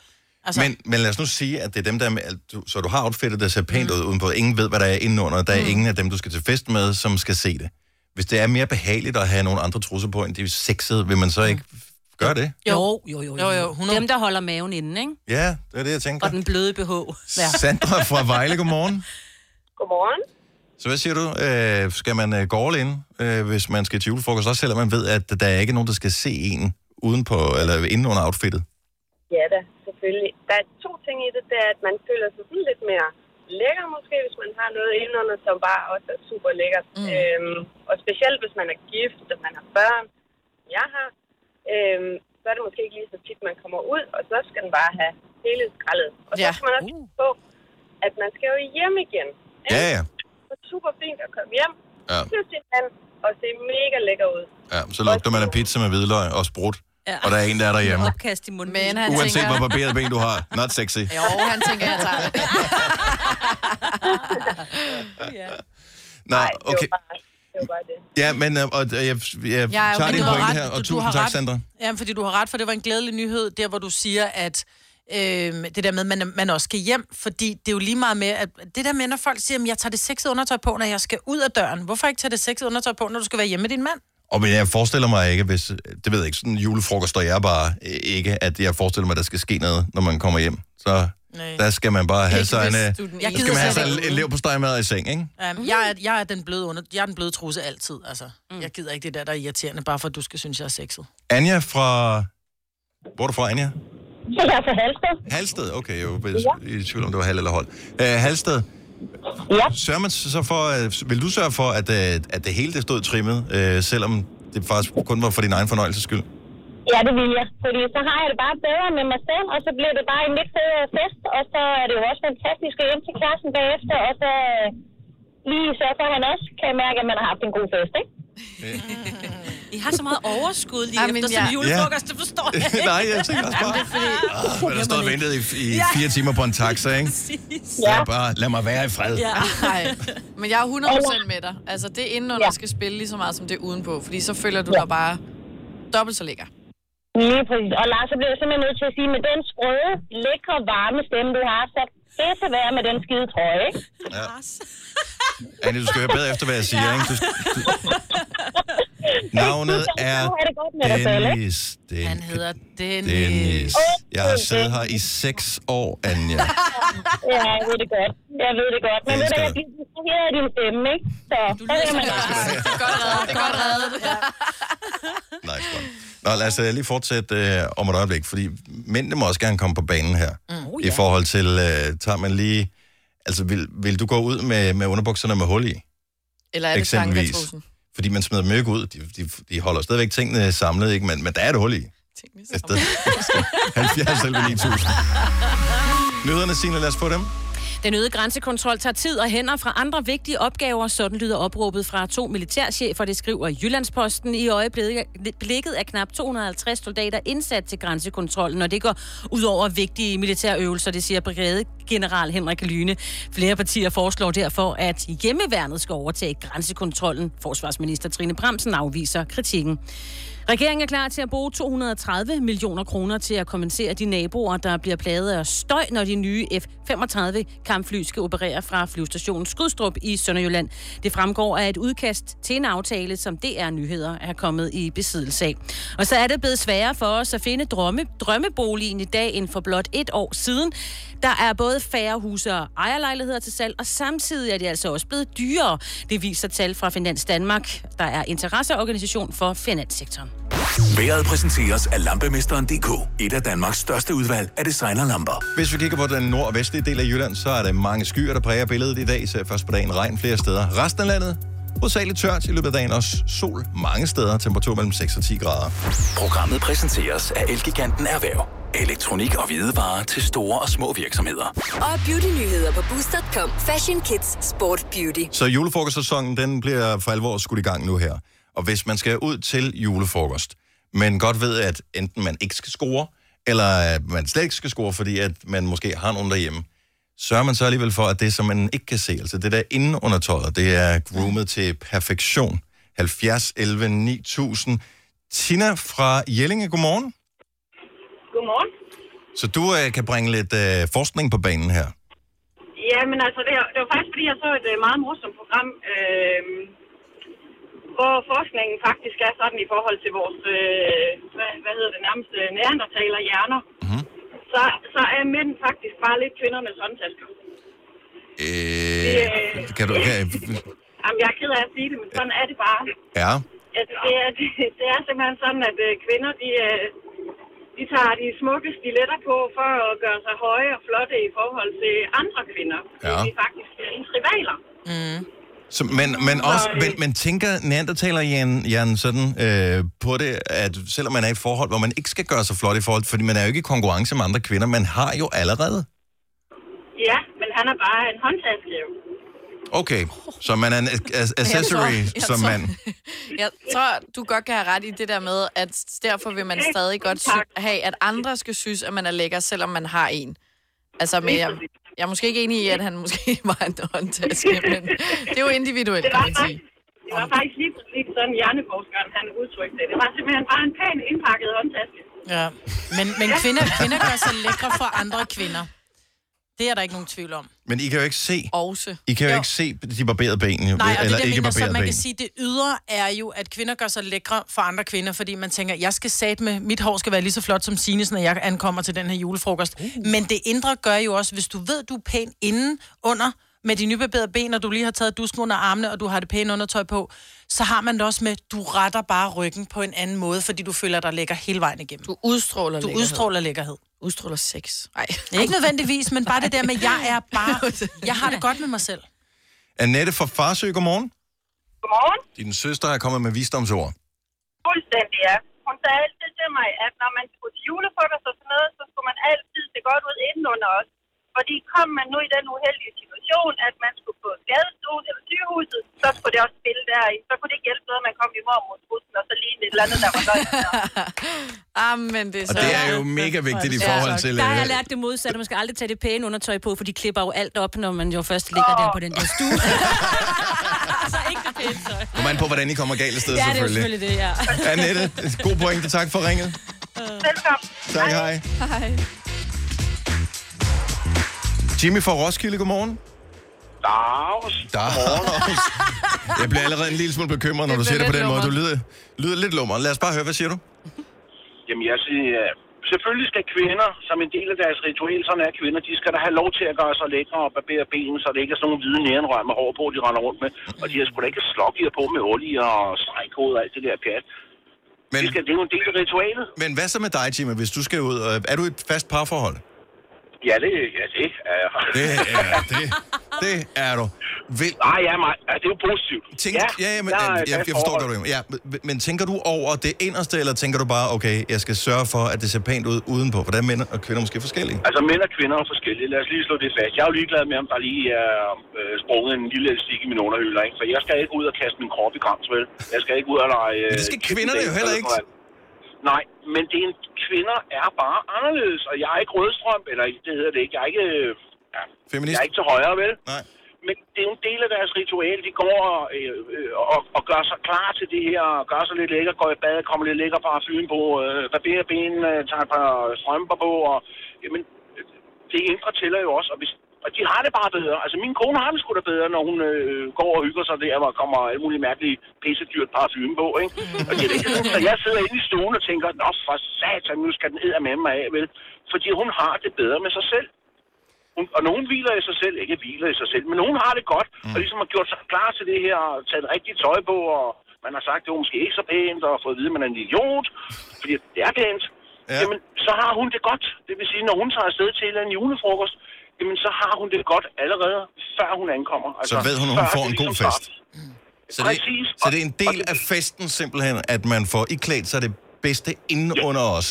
Altså, Men, men lad os nu sige, at det er dem, der er du, så du har outfittet, der ser pænt ud udenpå. Ingen ved, hvad der er indenunder. Der er mm. ingen af dem, du skal til fest med, som skal se det. Hvis det er mere behageligt at have nogle andre trusser på, end de sexede, vil man så ikke gøre det? Jo, jo, jo. jo, jo 100. Dem, der holder maven inde, ikke? Ja, det er det, jeg tænker. Og den bløde BH. Ja. Sandra fra Vejle, godmorgen. Godmorgen. Så hvad siger du? Øh, skal man øh, gå all in, øh, hvis man skal til julefrokost, også selvom man ved, at der er ikke nogen, der skal se en udenpå, eller inde under outfittet? Ja da, selvfølgelig. Der er to ting i det. Det er, at man føler sig sådan lidt mere lækker måske, hvis man har noget indenunder, som bare også er super lækkert. Mm. Øhm, og specielt hvis man er gift, og man har børn, jeg har, øhm, så er det måske ikke lige så tit, man kommer ud, og så skal den bare have hele skraldet. Og så Ja. skal man også huske på, at man skal jo hjem igen. Ja, ja. Det er super fint at komme hjem, Ja. sin mand, og se mega lækker ud. Ja, så lugter man af pizza med hvidløg og sprut, ja. og der er en, der er derhjemme. Opkast i munden. Men han Uanset tænker... hvor barberet ben du har. Not sexy. Jo, han tænker, jeg tager det. Nå, okay. Det var bare det. Ja, men øh, og, øh, jeg, jeg Ja, tager men din du har pointe ret. her, og Du- du tusind har tak, ret. Sandra. Ja, fordi du har ret, for det var en glædelig nyhed, der hvor du siger, at øh, det der med, at man, man også skal hjem, fordi det er jo lige meget med, at det der med, når folk siger, at jeg tager det sexede undertøj på, når jeg skal ud af døren. Hvorfor ikke tage det sexede undertøj på, når du skal være hjemme med din mand? Og men jeg forestiller mig ikke, hvis, det ved jeg ikke, sådan en julefrokost, og jeg bare øh, ikke, at jeg forestiller mig, at der skal ske noget, når man kommer hjem. Så Nej. der skal man bare have sig en, hvis øh, er der skal man have sig Jeg en, lev på stegmad i seng, ikke? Um, jeg, er, jeg, er den bløde under, jeg er den bløde trusse altid, altså. Mm. Jeg gider ikke det der, der er irriterende, bare for at du skal synes, jeg er sexet. Anja fra... Hvor er du fra, Anja? Jeg er fra Halsted. Halsted? Okay, jeg var i tvivl om, det var halv eller hold. Uh, Halsted? Ja. Sørger man så for, uh, vil du sørge for, at, uh, at det hele det stod trimmet, uh, selvom det faktisk kun var for din egen fornøjelses skyld? Ja, det vil jeg. Fordi så har jeg det bare bedre med mig selv, og så bliver det bare en lidt federe fest, og så er det jo også fantastisk at hjem til klassen bagefter, og så øh, lige så for han også kan mærke, at man har haft en god fest, ikke? I har så meget overskud lige Jamen, efter ja. sådan en julefrokost, det forstår jeg. Nej, jeg tænker også bare... Jamen, det er fordi... Ah, man har stået og ventet i, i Ja. fire timer på en taxa, ikke? Så Ja. bare, lad mig være i fred. Ja. Nej, men jeg er 100% med dig. Altså, det er indenunder skal spille lige så meget, som det udenpå. Fordi så føler du dig bare dobbelt så lækker. Lige præcis. Og Lars, så bliver jeg simpelthen nødt til at sige, med den sprøde, lækre, varme stemme, du har, så det til være med den skide trøje, ikke? Ja. Anne, du skal høre bedre efter, hvad jeg siger, ikke? Du, du... Navnet er er det godt? Dennis. Den... Han hedder Dennis. Dennis. Jeg har siddet her i seks år, Anja. Ja, jeg ved det godt. Jeg ved det godt. Men ved du, jeg bliver din stemme, ikke? Så, du kan man Godt reddet, det er godt reddet. Nice one. Nå, lad os uh, lige fortsætte uh, om et øjeblik, fordi mændene må også gerne komme på banen her. Mm. I forhold til, uh, tager man lige... Altså, vil, vil du gå ud med, med underbukserne med hul i? Eller er det Eksempelvis. Fordi man smider dem ikke ud. De, de, de holder stadigvæk tingene samlet, ikke? Men, men der er et hul i. Et sted. 70 selv 9000. Nyhederne, Signe, lad os få dem. Den øgede grænsekontrol tager tid og hænder fra andre vigtige opgaver, sådan lyder opråbet fra to militærchefer, det skriver Jyllandsposten. I øjeblikket er knap 250 soldater indsat til grænsekontrollen, og det går ud over vigtige militærøvelser, det siger brigadegeneral Henrik Lyne. Flere partier foreslår derfor, at hjemmeværnet skal overtage grænsekontrollen. Forsvarsminister Trine Bremsen afviser kritikken. Regeringen er klar til at bruge 230 millioner kroner til at kompensere de naboer, der bliver plaget af støj, når de nye F-35 kampfly skal operere fra flyvestationen Skudstrup i Sønderjylland. Det fremgår af et udkast til en aftale, som DR Nyheder er kommet i besiddelse af. Og så er det blevet sværere for os at finde drømme, drømmeboligen i dag end for blot et år siden. Der er både færre huse og ejerlejligheder til salg, og samtidig er det altså også blevet dyrere. Det viser tal fra Finans Danmark, der er interesseorganisation for finanssektoren. Været præsenteres af Lampemesteren.dk. Et af Danmarks største udvalg af designerlamper. Hvis vi kigger på den nord- og vestlige del af Jylland, så er der mange skyer, der præger billedet i dag. Især først på dagen regn flere steder. Resten af landet, hovedsageligt tørt i løbet af dagen. Også sol mange steder. Temperatur mellem 6 og 10 grader. Programmet præsenteres af Elgiganten Erhverv. Elektronik og hvidevarer til store og små virksomheder. Og beautynyheder på Boost.com. Fashion, kids, sport, beauty. Så julefrokostsæsonen, den bliver for alvor skudt i gang nu her. Og hvis man skal ud til julefrokost, men godt ved, at enten man ikke skal score, eller at man slet ikke skal score, fordi at man måske har nogen derhjemme, sørger man så alligevel for, at det, som man ikke kan se, altså det der inde under tøjet, det er groomet til perfektion. 70, 11, 9000. Tina fra Jellinge, godmorgen. Godmorgen. Så du øh, kan bringe lidt øh, forskning på banen her. Ja, men altså, det, det var faktisk, fordi jeg så et øh, meget morsomt program, øh, hvor forskningen faktisk er sådan i forhold til vores, øh, hvad, hvad hedder det nærmest, øh, neandertaler hjerner. Mm-hmm. Så, så er mænd faktisk bare lidt kvindernes håndtasker. Øh, kan du... Kan, Jamen, jeg er ked af at sige det, men sådan er det bare. ja. Altså, det, er, det, det er simpelthen sådan, at øh, kvinder, de, øh, de tager de smukke stiletter på for at gøre sig høje og flotte i forhold til andre kvinder. Ja. De er faktisk øh, ens rivaler. Mm. Så, men, men, også, men, men tænker neandertaler Jan, Jan sådan øh, på det, at selvom man er i et forhold, hvor man ikke skal gøre sig flot i forhold, fordi man er jo ikke i konkurrence med andre kvinder, man har jo allerede. Ja, men han er bare en håndtaske. jo. Okay, så man er en ac- accessory Jeg tror- jeg som mand. Jeg tror, du godt kan have ret i det der med, at derfor vil man stadig godt sy- have, at andre skal synes, at man er lækker, selvom man har en. Altså, men jeg, jeg er måske ikke enig i, at han måske var en håndtaske, men det er jo individuelt, kan man sige. Det var faktisk lige præcis sådan, hjerneforskeren han udtrykte det. Det var simpelthen bare en pæn indpakket håndtaske. Ja, men, men kvinder, kvinder gør sig lækre for andre kvinder. Det er der ikke nogen tvivl om. Men I kan jo ikke se... Også. I kan jo, Jo. ikke se de barberede ben, jo, Nej, og det, eller der ikke mener, så barberede man ben. kan sige, det ydre er jo, at kvinder gør sig lækre for andre kvinder, fordi man tænker, jeg skal sat med, mit hår skal være lige så flot som Sines, når jeg ankommer til den her julefrokost. Uh. Men det indre gør jo også, hvis du ved, du er pæn inden, under, med de nybarberede ben, og du lige har taget dusken under armene, og du har det pæne undertøj på, så har man det også med, du retter bare ryggen på en anden måde, fordi du føler dig lækker hele vejen igennem. Du udstråler Du lækkerhed. udstråler lækkerhed. Udstråler sex. Ej. Ikke nødvendigvis, men bare det der med, jeg er bare, jeg har det godt med mig selv. Annette fra Farsø, godmorgen. Godmorgen. Din søster er kommet med visdomsord. Fuldstændig, ja. Hun sagde altid til mig, at når man skulle til julefrokost og sådan noget, så skulle man altid se godt ud indenunder os. Fordi kom man nu i den uheldige situation, at man skulle på skadestuen eller sygehuset, så skulle det også spille der. Så kunne det ikke hjælpe noget, at man kom i mormorstrussen og så lige et eller andet, der var løgn. Ah, men det er Og så... det er jo mega vigtigt i forhold til... Der har øh, jeg lært det modsatte. Man skal aldrig tage det pæne undertøj på, for de klipper jo alt op, når man jo først ligger der på den der stue. så ikke det pæne tøj. An på, hvordan I kommer galt sted, Ja, det er jo selvfølgelig. selvfølgelig det, ja. Annette, god pointe. Tak for ringet. Velkommen. Tak, hej. Hej. Jimmy fra Roskilde, godmorgen. Dags. Dags. Jeg bliver allerede en lille smule bekymret, når Det du siger det på den måde. Du lyder, lyder lidt lummer. Lad os bare høre, hvad siger du? Jamen, jeg siger, selvfølgelig skal kvinder, som en del af deres ritual, sådan er kvinder, de skal da have lov til at gøre sig lækre og barbere ben, så det ikke er sådan nogle hvide nærenrør med hår på, de render rundt med. Og de har sgu da ikke slokkier på med olie og stregkode og alt det der pjat. Men, de skal, det er jo en del af ritualet. Men hvad så med dig, Jimmy, hvis du skal ud? øh, Er du i et fast parforhold? Ja, det, ja, det er jeg. Det er det. Det er du. Vil... Nej, ja, mig. Ja, det er jo positivt. Tænk, ja, ja, ja, men, jeg er i jeg, jeg, forstår godt, du ja, men, tænker du over det inderste, eller tænker du bare, okay, jeg skal sørge for, at det ser pænt ud udenpå? Er mænd og kvinder måske forskellige. Altså, mænd og kvinder er forskellige. Lad os lige slå det fast. Jeg er jo ligeglad med, om der lige er øh, sprunget en lille elastik i min underhylder, ikke? For jeg skal ikke ud og kaste min krop i grams, vel? Jeg skal ikke ud og lege... Øh, Men det skal kvinderne jo heller ikke. Nej, men det er en, kvinder er bare anderledes, og jeg er ikke rødstrøm, eller det hedder det ikke. Jeg er ikke... Ja, Feminist? Jeg er ikke til højre, vel? Nej. Men det er jo en del af deres ritual. De går og, øh, øh, og, og gør sig klar til det her, og gør sig lidt lækker, går i bad, kommer lidt lækker parfume på, øh, barberer ben, øh, tager et par strømper på, og jamen, øh, det indre tæller jo også, og, hvis, og de har det bare bedre. Altså, min kone har det sgu da bedre, når hun øh, går og hygger sig der, der kommer alle mulige mærkelige pissedyrt parfume på, ikke? Og det er sådan, at jeg sidder inde i stuen og tænker, nå for satan, nu skal den æder med mig af, vel? Fordi hun har det bedre med sig selv. Hun, og nogen hviler i sig selv, ikke hviler i sig selv, men nogen har det godt, mm. og ligesom har gjort sig klar til det her, og taget det rigtige tøj på, og man har sagt, det var måske ikke så pænt, og fået at vide, at man er en idiot, fordi det er pænt. Ja. Jamen, så har hun det godt. Det vil sige, når hun tager afsted til en eller anden julefrokost, jamen, så har hun det godt allerede, før hun ankommer. Altså, Så ved hun, at hun får det en god ligesom fest. Så det, Præcis. så det er en del af festen simpelthen, at man får iklædt sig det bedste inden under os.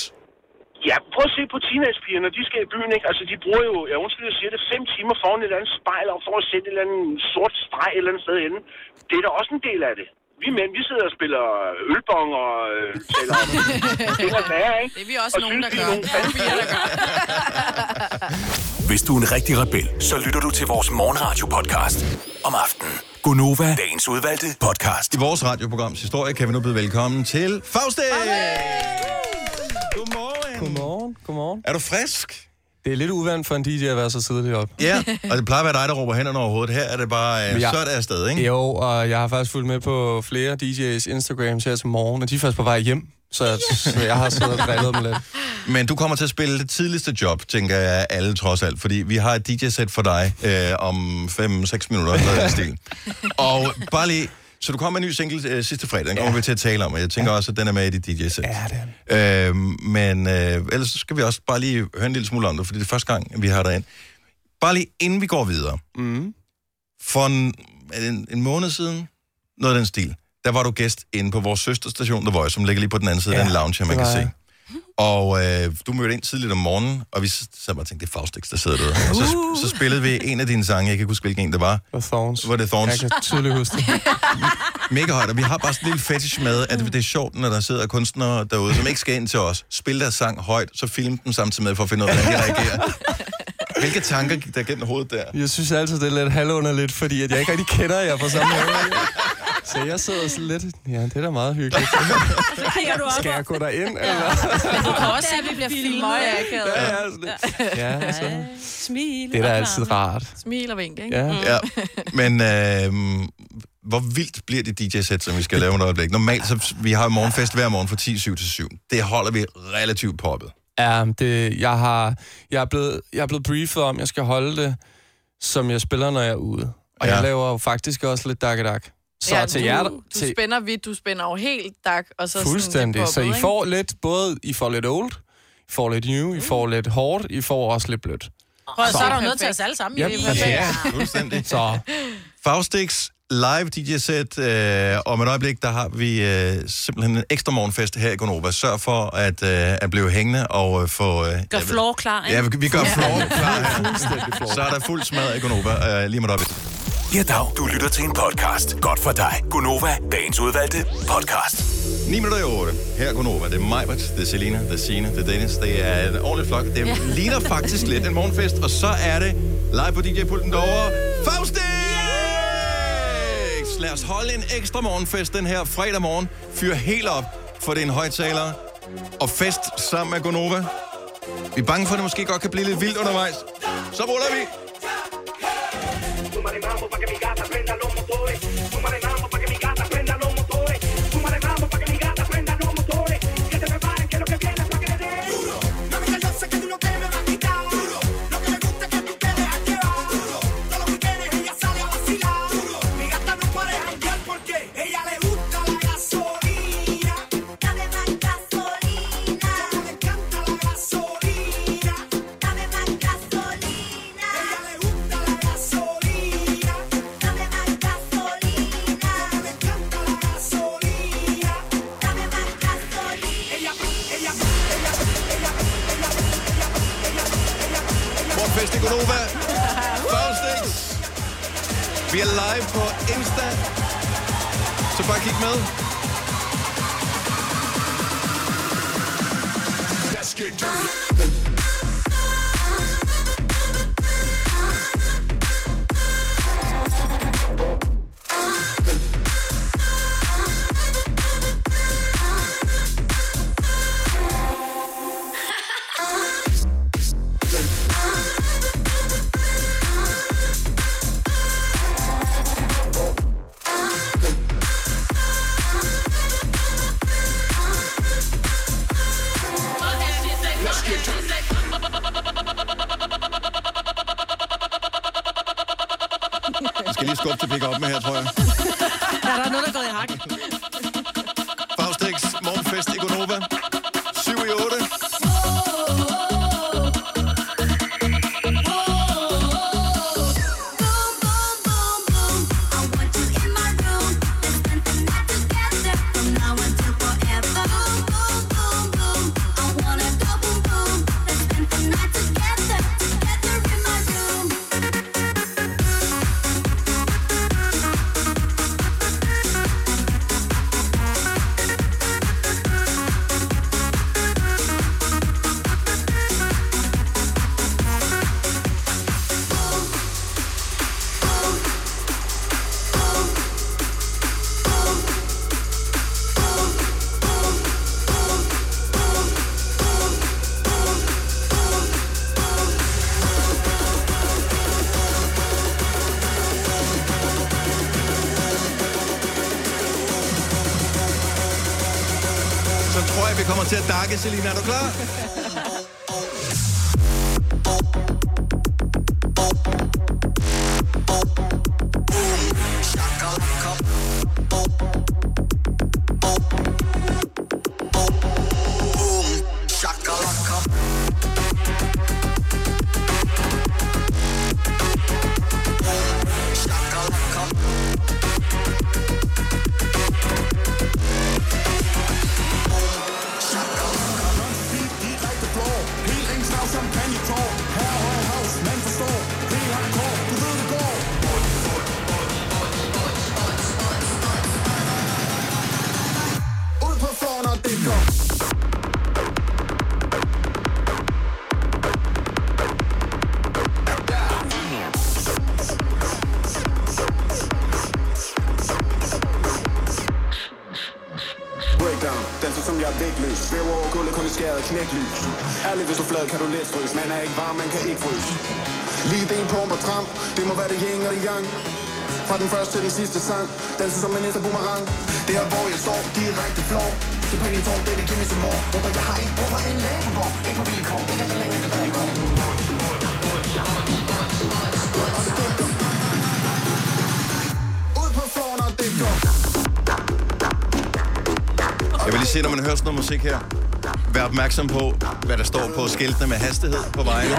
Ja, prøv at se på teenagepigerne, de skal i byen, ikke? Altså, de bruger jo, jeg undskyld, jeg siger det, fem timer foran et eller andet spejl, og for at sætte et eller andet sort streg et eller andet sted inde. Det er da også en del af det. Vi mænd, vi sidder og spiller ølbong og øh, taler om ting og sager, ikke? Det er vi også og nogen, synes, der vi er gør. Hvis du er en rigtig rebel, så lytter du til vores morgenradio-podcast om aftenen. Gunova, dagens udvalgte podcast. I vores radioprograms historie kan vi nu byde velkommen til Faustin! Godmorgen. Godmorgen. Godmorgen. Er du frisk? Det er lidt uvandt for en DJ at være så tidligt op. Ja, og det plejer at være dig, der råber hænderne over hovedet. Her er det bare, øh, er det afsted, ikke? Jo, og jeg har faktisk fulgt med på flere DJ's Instagrams her til morgen, og de er først på vej hjem. Så, så jeg har siddet og drillet dem lidt. Men du kommer til at spille det tidligste job, tænker jeg alle trods alt, fordi vi har et DJ-sæt for dig øh, om 5-6 minutter, eller noget i den stil. Og bare lige, så du kommer med en ny single øh, sidste fredag, den kommer vi til at tale om, og jeg tænker også, at den er med i dit DJ-sæt. Ja, det er øh, Men øh, ellers så skal vi også bare lige høre en lille smule om det, fordi det er første gang, vi har dig ind. Bare lige inden vi går videre. Mm. For en, en, en måned siden, noget af den stil, der var du gæst inde på vores søsterstation, The Voice, som ligger lige på den anden side ja, af den lounge, her, man det kan se. Og øh, du mødte ind tidligt om morgenen, og vi s- så bare tænkte, det er Faustix, der sidder derude. Og så, så spillede vi en af dine sange, jeg kan ikke huske, hvilken en det var. Var Thorns. Var det Thorns? Jeg kan tydeligt huske det. Mega højt, og vi har bare sådan en lille fetish med, at det er sjovt, når der sidder kunstnere derude, som ikke skal ind til os. Spil deres sang højt, så film dem samtidig med, for at finde ud af, hvordan de reagerer. Hvilke tanker gik der gennem hovedet der? Jeg synes altid, det er lidt halvunderligt, fordi at jeg ikke rigtig kender jer på samme måde. Så jeg sidder sådan lidt, ja, det er da meget hyggeligt. Kigger du op? Skal jeg gå derind, eller? Men du kan også se, at vi bliver filmet. Ja, ja, sådan. Ja, så. Smil. Det er da altid rart. Smil og vink, ikke? Ja. Ja, men øh, hvor vildt bliver det DJ-sæt, som vi skal lave om et øjeblik? Normalt, så vi har jo morgenfest hver morgen fra 10-7 til 7. Det holder vi relativt poppet. Ja, det, jeg, har, jeg, er blevet, jeg er blevet briefet om, jeg skal holde det, som jeg spiller, når jeg er ude. Og ja. jeg laver jo faktisk også lidt dak Så ja, til du, jer, du til, spænder vidt, du spænder jo helt dak, og så fuldstændig. sådan så I får lidt, både I får lidt old, I får lidt new, I får lidt hårdt, I får også lidt blødt. Prøv, så er der jo nødt til os alle sammen. Ja, jo. ja, fuldstændig. Så Faustix live DJ-sæt. Øh, om et øjeblik, der har vi øh, simpelthen en ekstra morgenfest her i Gonova. Sørg for at, øh, at blive hængende og øh, få... Øh, Gør floor klar, ikke? Ja, vi, vi gør floor klar her. Så er der fuld smad i Gonova. Øh, lige med op. Ja, dag. Du lytter til en podcast. Godt for dig. Gunova, dagens udvalgte podcast. 9 minutter i 8. Her er Gonova. Det er Majbert, det er Selina, det er Signe, det er Dennis. Det er en ordentlig flok. Det ja. ligner faktisk lidt en morgenfest. Og så er det live på DJ-pulten derovre. Faustix! Lad os holde en ekstra morgenfest den her fredag morgen. Fyr helt op for din højtaler. Og fest sammen med Gonova. Vi er bange for, at det måske godt kan blive lidt vildt undervejs. Så ruller vi. Maranhão, vou pra que me casa vem Så tror jeg, vi kommer til at dakke, Selina. Er du klar? Fra den første til den sidste sang. Danser som en næste boomerang Det er hvor jeg står, direkte flår Det er på tår, det er det, give som some Hvorfor jeg har ikke brug for en lægebog Ikke på vilkår, det kan jeg længe det der går Ud på floor, når det går Jeg vil lige sige, når man hører sådan noget musik her, vær opmærksom på, hvad der står på skiltene med hastighed på vejene.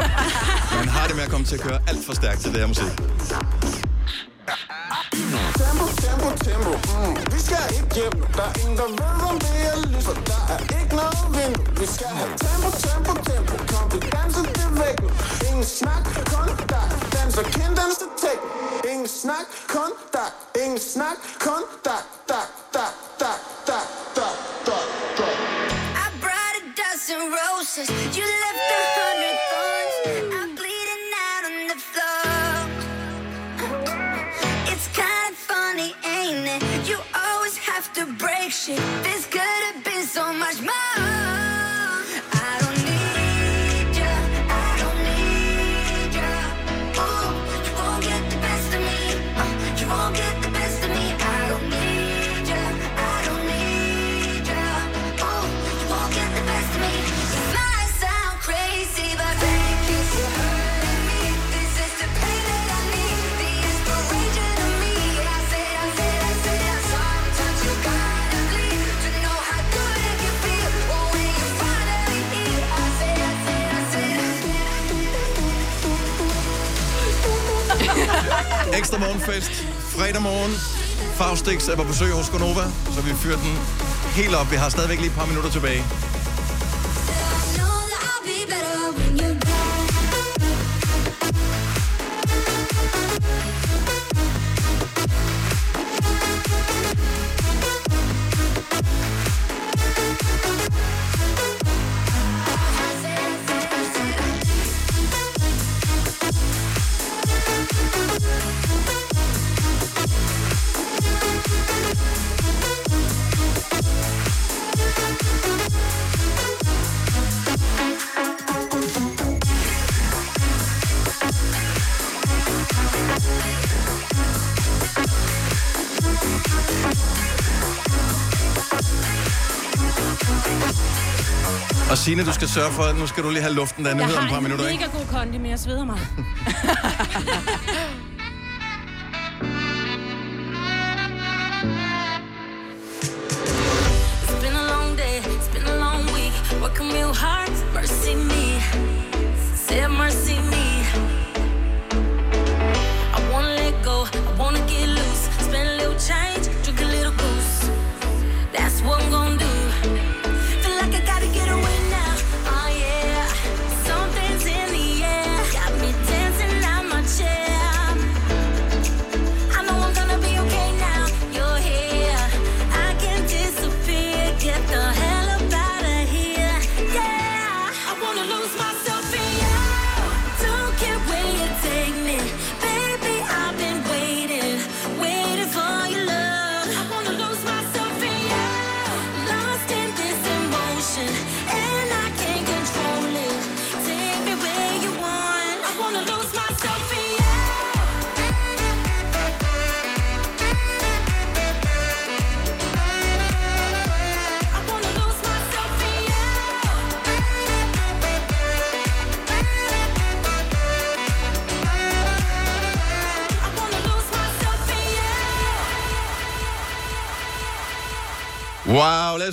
Man har det med at komme til at køre alt for stærkt til det her musik. Morgenfest, fredag morgen. Faustix er på besøg hos Gonova, så vi fyrer den helt op. Vi har stadigvæk lige et par minutter tilbage. Signe, du skal sørge for, at nu skal du lige have luften der Jeg nyhed om et par har en minutter, ikke? mega god kondi, men jeg sveder mig.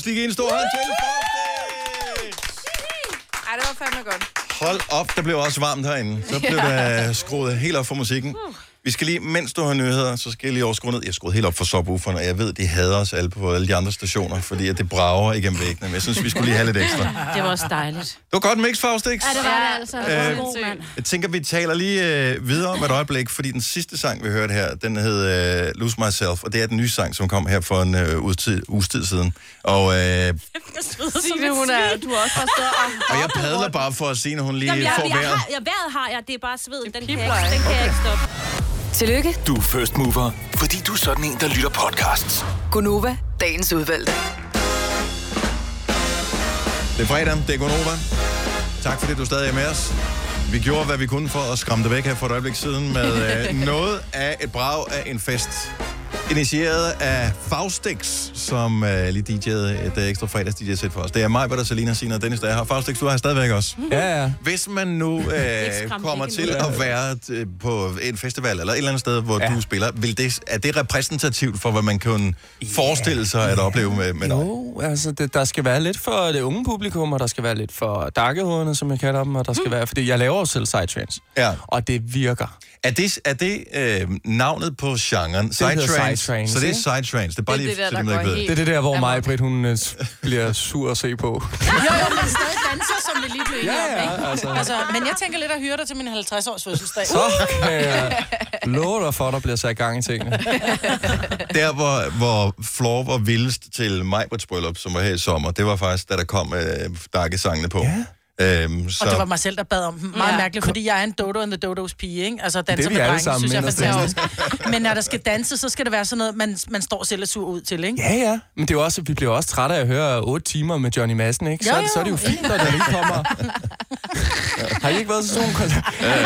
os lige en stor hånd til. Ej, det var fandme godt. Hold op, der blev også varmt herinde. Så blev der skruet helt op for musikken. Vi skal lige, mens du har nyheder, så skal jeg lige overskrue ned. Jeg skruede helt op for subwooferne, og jeg ved, de hader os alle på alle de andre stationer, fordi at det brager igennem væggene. Men jeg synes, vi skulle lige have lidt ekstra. Det var også dejligt. Det var godt mix, Faustix. Ja, det var det altså. Det var Øh, god, mand. Jeg tænker, vi taler lige øh, videre om et øjeblik, fordi den sidste sang, vi hørte her, den hed øh, Lose Myself, og det er den nye sang, som kom her for en øh, uges tid, uges tid siden. Og, øh, Signe, hun er, du har også bare stået og... og jeg padler bare for at sige, når hun lige Jamen, jeg, får jeg, vejret. har, jeg, vejret har jeg, det er bare sved. Den, kan jeg, den kan jeg ikke stoppe. Tillykke, Du er first mover, fordi du er sådan en, der lytter podcasts. Gunova, dagens udvalgte. Det er fredag, det er Gonova. Tak fordi du stadig er med os. Vi gjorde, hvad vi kunne for at skræmme det væk her for et øjeblik siden med øh, noget af et brag af en fest. Initieret af Faustix, som øh, lige DJ'ede et øh, ekstra fredags DJ-sæt for os. Det er mig, der Selina, Sina og Dennis, der er her. Faustix, du er her stadigvæk også. Ja, ja. Hvis man nu øh, kommer til at være øh, på en festival eller et eller andet sted, hvor ja. du spiller, vil det, er det repræsentativt for, hvad man kan forestille sig at opleve med, med dig? Jo, altså det, der skal være lidt for det unge publikum, og der skal være lidt for darkehovederne, som jeg kalder dem, og der skal være, fordi jeg laver jo selv psytrance, ja. og det virker. Er det, er det øh, navnet på genren? Psytrance? psytrance, Så det er psytrance. Det er bare Det er lige, det der, så der dem, ikke ved. helt- Det er det der, hvor mig, Britt, hun øh, bliver sur at se på. Jo, jo, men stadig danser, som vi lige blev enige Ja, ja, om, ikke? altså. altså. Men jeg tænker lidt at hyre dig til min 50-års fødselsdag. Så kan jeg love dig for, at der bliver sat gang i tingene. Der, hvor, hvor Floor var vildest til Majbrits bryllup, som var her i sommer, det var faktisk, da der kom øh, Darke-sangene på. Ja. Øhm, så... Og det var mig selv, der bad om dem. Meget Ja. ja. mærkeligt, fordi jeg er en Dodo and the Dodos pige, ikke? Altså danser vi med sammen synes jeg er fantastisk. Men når der skal danse, så skal det være sådan noget, man, man står selv og sur ud til, ikke? Ja, ja. Men det er også, vi bliver også trætte af at høre 8 timer med Johnny Madsen, ikke? Så, Jo, er det- så er det jo fint, når der lige kommer... Har I ikke været til sådan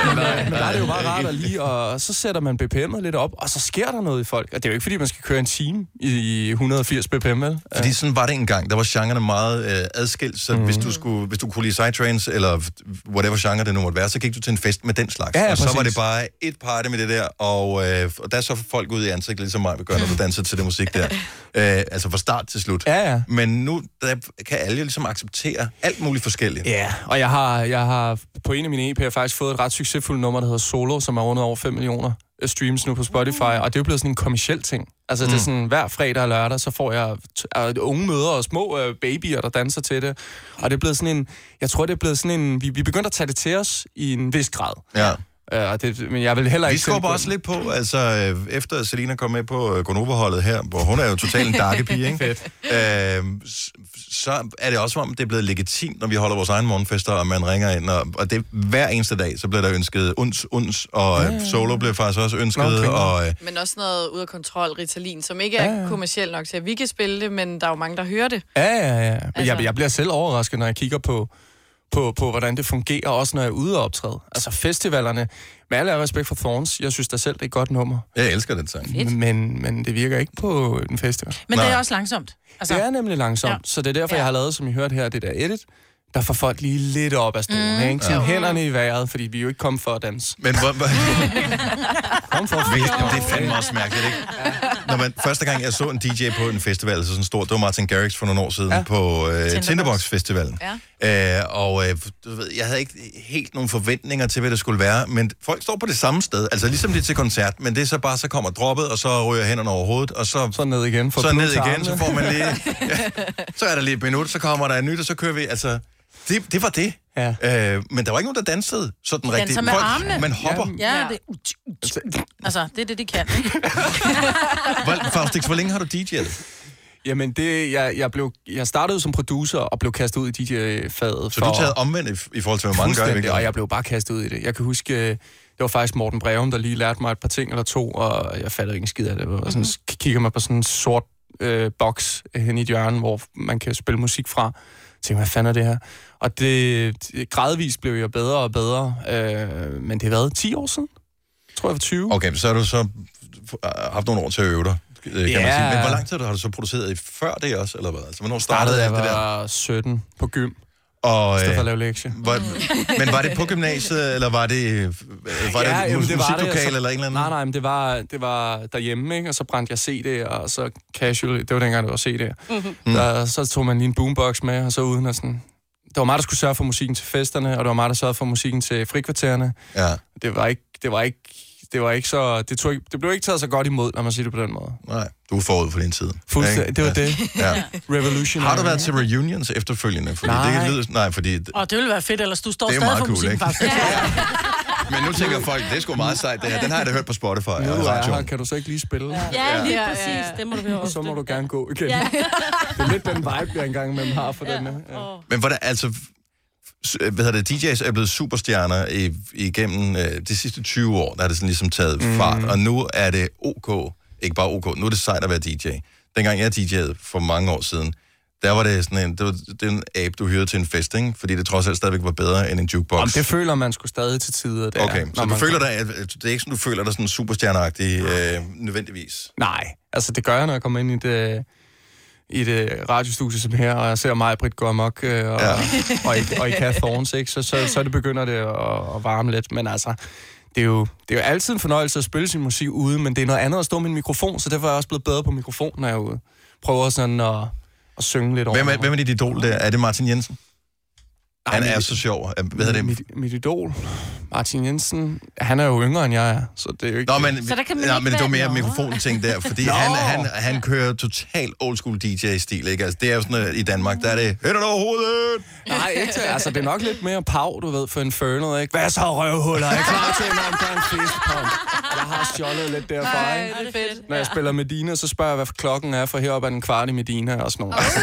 men, øh, der er det jo bare rart at lige, og så sætter man BPM'et lidt op, og så sker der noget i folk. Og det er jo ikke, fordi man skal køre en time i 180 BPM, vel? Fordi sådan var det engang. Der var genrerne meget øh, adskilt, så mm. hvis, du skulle, hvis du kunne lide psytrance, eller whatever genre det nu måtte være, så gik du til en fest med den slags. Ja, ja, og så var det bare et party med det der, og, øh, og der så folk ud i ansigtet, ligesom mig vil gøre, når du danser til det musik der. Øh, altså fra start til slut. Ja, ja. Men nu der kan alle ligesom acceptere alt muligt forskelligt. Ja, og jeg har, jeg har på en af mine EP'er faktisk fået et ret succesfuldt nummer, der hedder Solo, som er rundet over 5 millioner streams nu på Spotify, og det er jo blevet sådan en kommersiel ting. Altså, mm. det er sådan, hver fredag og lørdag, så får jeg t- øh, unge møder og små øh, babyer, der danser til det. Og det er blevet sådan en, jeg tror, det er blevet sådan en, vi, vi begynder at tage det til os i en vis grad. Ja. Øh, og det, men jeg vil heller Vi ikke... skubber sende- også lidt på, altså øh, efter Selina kom med på øh, Gonova-holdet her, hvor hun er jo totalt en darke pige, ikke? Fedt. Øh, så er det også som om, det er blevet legitimt, når vi holder vores egen morgenfester, og man ringer ind, og, og det hver eneste dag, så bliver der ønsket uns, uns, og ja, solo blev faktisk også ønsket, Nå, okay. og øh, Men også noget ud af kontrol, Ritalin, som ikke er Ja, ja. kommercielt nok til, at vi kan spille det, men der er jo mange, der hører det. Ja, ja, ja. Altså... Altså- Jeg, jeg bliver selv overrasket, når jeg kigger på, på, på, hvordan det fungerer, også når jeg er ude og optræde. Altså festivalerne, med alle respekt for Thorns, jeg synes da selv, det er et godt nummer. jeg elsker den sang. Men, men det virker ikke på en festival. Men det er også langsomt. Altså, det er nemlig langsomt, ja. så det er derfor, ja. jeg har lavet, som I hørte her, det der edit, der får folk lige lidt op af stolen, mm. ikke? Sådan Ja. hænderne i vejret, fordi vi er jo ikke kommet for at danse. Men hvor, hvor, Kom for at Hvis, det er fandme også mærkeligt, ikke? Når man, første gang, jeg så en DJ på en festival, altså sådan stor, det var Martin Garrix for nogle år siden ja. på øh, Tinderbox Festivalen. Ja. Øh, og øh, du ved, jeg havde ikke helt nogle forventninger til, hvad det skulle være, men folk står på det samme sted, altså ligesom det er til koncert, men det er så bare, så kommer droppet, og så ryger hænderne over hovedet, og så, så ned igen, for så ned igen, så får man lige, ja, så er der lige et minut, så kommer der et nyt, og så kører vi, altså, det, det var det. Ja. Øh, men der var ikke nogen, der dansede sådan Danser rigtigt. med Folk- armene. Man hopper. Ja, ja det, altså, det er det, de kan. ikke? Hvor, Faustix, hvor længe har du DJ'et? Jamen, det, jeg, jeg, blev, jeg startede som producer og blev kastet ud i DJ-faget. Så du er taget omvendt i, i forhold til, hvor mange gør og jeg blev bare kastet ud i det. Jeg kan huske, øh, det var faktisk Morten Breum, der lige lærte mig et par ting eller to, og jeg fattede ikke en skid af det. Og sådan, mm-hmm. kigger man på sådan en sort øh, boks hen i et hjørne, hvor man kan spille musik fra. Tænkte, hvad fanden er det her? Og det, det gradvist blev jeg bedre og bedre, øh, men det har været 10 år siden. Jeg tror, jeg var 20. Okay, så har du så haft nogle år til at øve dig, øh, kan Ja. man sige. Men hvor lang tid har du så produceret i før det også, eller hvad? Altså, hvornår Startede startede jeg det der? var 17 på gym. Og, I stedet for at øh, lave lektier. Var, men var det på gymnasiet, eller var det, øh, var det, jamen, det var det, eller en eller anden? Nej, nej, men det var, det var derhjemme, ikke? og så brændte jeg CD'er, og så casual, det var dengang, det var CD'er. Mm. Der, så tog man lige en boombox med, og så uden at sådan... Det var mig, der skulle sørge for musikken til festerne, og det var mig, der sørgede for musikken til frikvartererne. Ja. Det var ikke, det var ikke, det var ikke så... Det, tog ikke, det blev ikke taget så godt imod, når man siger det på den måde. Nej, du er forud for din tid. Fuldstændig, det var det. Ja. Revolution. Har du været til reunions efterfølgende? Fordi Nej. Det kan lyde, nej, fordi... Og det ville være fedt, ellers du står stadig for cool, musikken, ikke? faktisk. Men nu tænker folk, det er sgu meget sejt, det her. Den har jeg da hørt på Spotify Nu og er her, kan du så ikke lige spille? Ja, lige præcis. Det må du høre Og så må du gerne gå igen. Ja. det er lidt den vibe, jeg engang imellem har for ja. den her. Ja. Men hvordan, altså, hvad hedder det, DJ's er blevet superstjerner i, igennem øh, de sidste 20 år, der har det sådan ligesom taget mm. fart, og nu er det OK, ikke bare OK, nu er det sejt at være DJ. Dengang jeg DJ'ede for mange år siden, Der var det sådan en, det var, det er en abe, du hyrede til en fest, ikke? Fordi det trods alt stadigvæk var bedre end en jukebox. Om det føler man skulle stadig til tider. Der, Okay, så når du man- føler dig, at det er ikke sådan, du føler dig sådan superstjerneagtig øh, nødvendigvis? Nej, altså det gør jeg, når jeg kommer ind i det, i det radiostudie som her, og jeg ser mig, Britt, gå amok, øh, og, ja. og, i, og i Kath Thorns, ikke? Så, så, så det begynder det at, at varme lidt. Men altså, det er, jo, det er jo altid en fornøjelse at spille sin musik ude, men det er noget andet at stå med en mikrofon, så derfor er jeg også blevet bedre på mikrofon, når jeg er ude. Prøver sådan at, at synge lidt over. Hvem er, hvem er dit idol der? Er det Martin Jensen? Han mit- er så sjov. Hvad hedder det? Mit, mit idol, Martin Jensen, han er jo yngre end jeg er, så det er jo ikke... Nå, men, så der kan man ja, ikke men det var mere mikrofonting der, fordi han, han, han kører total old school DJ-stil, ikke? Altså, det er jo sådan, at i Danmark, der er det hænderne over hovedet! Nej, ikke til. Altså, det er nok lidt mere pav, du ved, for Infernal, ikke? Hvad så, røvhuller? Jeg er klar til en omgang fistpump. Jeg har stjålet lidt derfra, ikke? det er fedt. Når jeg spiller Medina, så spørger jeg, hvad klokken er, for heroppe er den kvart i Medina og sådan noget. Det...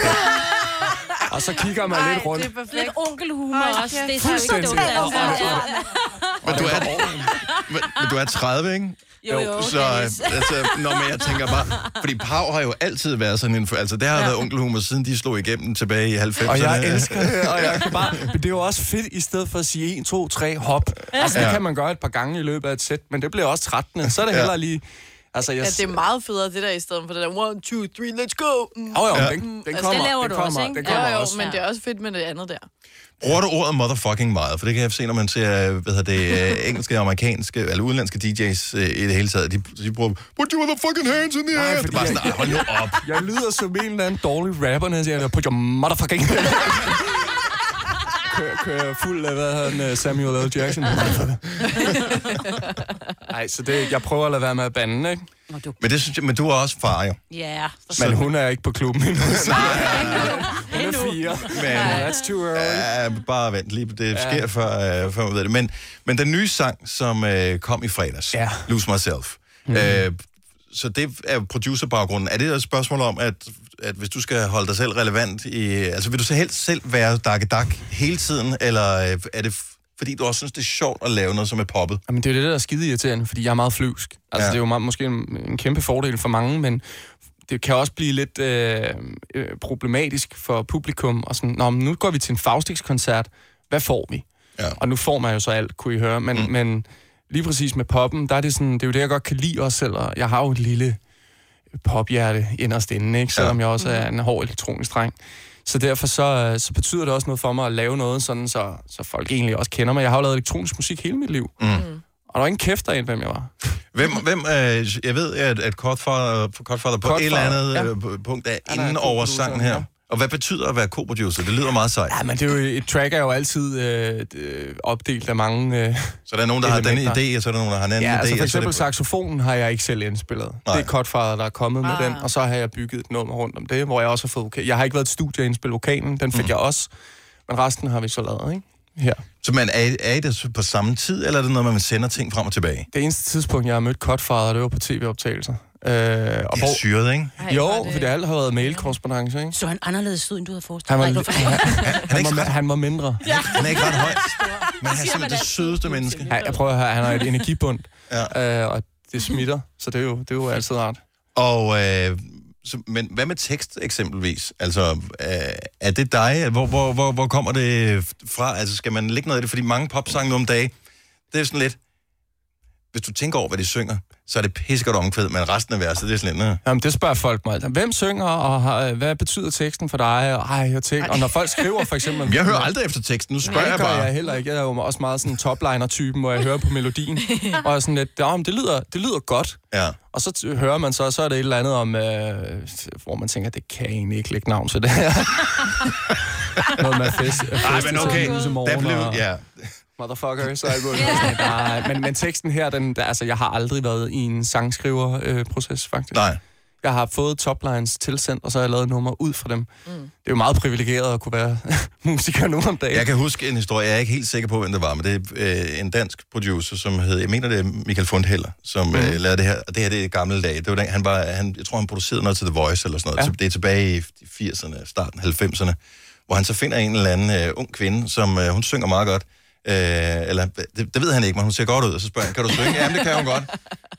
Og så kigger man lidt rundt. Lidt onkelhumor også. Det er så dumt, altså. Men du er, men, men du er 30, ikke? Jo, jo, så, øh, altså, nå, men jeg tænker bare, fordi Pau har jo altid været sådan en, altså det har ja. været onkelhumor, siden de slog igennem tilbage i 90'erne. Og jeg elsker det, og jeg kan bare... Men det er jo også fedt, i stedet for at sige 1, 2, 3, hop. Altså, det Ja. kan man gøre et par gange i løbet af et sæt, men det bliver også trættende. Så er det Ja. hellere lige... Altså, jeg... Ja, det er meget federe, det der, i stedet for det der, one, two, three, let's go. Mm. Åh, jo, Ja. den- den Altså, kommer, det laver den du kommer, også, ikke? den kommer jo, jo, også. men det er også fedt med det andet der. Bruger du ordet motherfucking meget? For det kan jeg se, når man ser hvad hedder det, øh, engelske, amerikanske eller udenlandske DJ's øh, i det hele taget. De, de bruger, put your motherfucking hands in the air. Det er bare sådan, "Ej, hold nu op. Jeg lyder som en eller anden dårlig rapper, når jeg siger, put your motherfucking... kører, kører fuld af, hvad han, øh, Samuel L. Jackson. Nej, så det, jeg prøver at lade være med at bande, ikke? Men, det synes jeg, men du er også far, jo. Ja. Men hun er ikke på klubben endnu. så- Hun er fire. Men, That's too early. Ja, bare vent lige. Det Ja. sker, før, øh, før man ved det. Men, men den nye sang, som øh, kom i fredags, ja. Lose Myself, mm. øh, så det er producerbaggrunden. Er det et spørgsmål om, at, at hvis du skal holde dig selv relevant i... Altså, vil du så helst selv være dak hele tiden, eller øh, er det fordi du også synes, det er sjovt at lave noget, som er poppet? Jamen, det er jo det, der er skide irriterende, fordi jeg er meget flyvsk. Altså, ja. det er jo meget, måske en, en kæmpe fordel for mange, men det kan også blive lidt øh, øh, problematisk for publikum. Og sådan, Nå, men nu går vi til en Faustix-koncert. Hvad får vi? Ja. Og nu får man jo så alt, kunne I høre. Men, mm. men lige præcis med poppen, der er det sådan, det er jo det, jeg godt kan lide også selv. Og jeg har jo et lille pophjerte inderst inde, ikke? selvom ja. jeg også er en hård elektronisk dreng. Så derfor så, øh, så betyder det også noget for mig at lave noget, sådan så, så folk egentlig også kender mig. Jeg har jo lavet elektronisk musik hele mit liv. Mm. Og der var ingen kæft af hvem jeg var. Hvem, hvem øh, jeg ved, at, at Godfather, Godfather på Godfather, et eller andet ja. ja. punkt er er inde over sangen her. Ja. Og hvad betyder at være co-producer? Det lyder meget sejt. Ja, men det er jo, et track er jo altid øh, øh, opdelt af mange øh, Så der er nogen, der har denne elementer. idé, og så er der nogen, der har en anden Ja, idé. altså for eksempel det... saxofonen har jeg ikke selv indspillet. Nej. Det er Cutfather, der er kommet Ah. med den, og så har jeg bygget et nummer rundt om det, hvor jeg også har fået vokal. Jeg har ikke været i studie og indspille vokalen, den fik mm. jeg også, men resten har vi så lavet, ikke? Her. Så man er, er I det på samme tid, eller er det noget, man sender ting frem og tilbage? Det eneste tidspunkt, jeg har mødt Cutfather, det var på tv-optagelser. Øh, og Det er syret, ikke? Ej, Jo, hvor det- for det alt har været mail-korrespondence, ikke? Så han anderledes ud, end du havde forestillet Han var, dig. han, han, han, var, han var mindre. Ja. Han er ikke ret høj, men han er simpelthen det sødeste menneske. Ja, jeg prøver at høre, han har et energibund, Ja. øh, og det smitter, så det er jo, det er jo altid rart. Og, øh, så, men hvad med tekst eksempelvis? Altså, øh, er det dig? Hvor, hvor, hvor, hvor kommer det fra? Altså, skal man lægge noget af det? Fordi mange popsange nu om dagen, det er sådan lidt... Hvis du tænker over, hvad de synger, så er det pissegodt omkvæd, men resten af verset, det er sådan lidt... Jamen, det spørger folk mig. Hvem synger, og har, øh, hvad betyder teksten for dig? Og, ej, jeg tænker, og når folk skriver for eksempel... Jeg hører aldrig efter teksten, nu spørger jeg bare. jeg heller ikke. Jeg er jo også meget sådan topliner-typen, hvor jeg hører på melodien. og er sådan lidt, ja, men det lyder, det lyder godt. Ja. Og så hører man så, så er det et eller andet om, øh, hvor man tænker, det kan egentlig ikke lægge navn til det her. Noget med fest, Ej, men okay, der blev... og Ja. Motherfucker, så er gået. Nej, men, men teksten her, den, der, altså, jeg har aldrig været i en sangskriver-proces, faktisk. Nej. Jeg har fået toplines tilsendt, og så har jeg lavet nummer ud fra dem. Mm. Det er jo meget privilegeret at kunne være musiker nu om dagen. Jeg kan huske en historie, jeg er ikke helt sikker på, hvem det var, men det er øh, en dansk producer, som hed, jeg mener det er Michael Fundheller, som mm. øh, lavede det her, og det her det er gamle dage. Det var den, han var, han, jeg tror, han producerede noget til The Voice eller sådan noget. Ja. Det er tilbage i 80'erne, starten af 90'erne, hvor han så finder en eller anden øh, ung kvinde, som øh, hun synger meget godt, Øh, eller, det, det ved han ikke, men hun ser godt ud, og så spørger han, kan du synge? Jamen, det kan hun godt.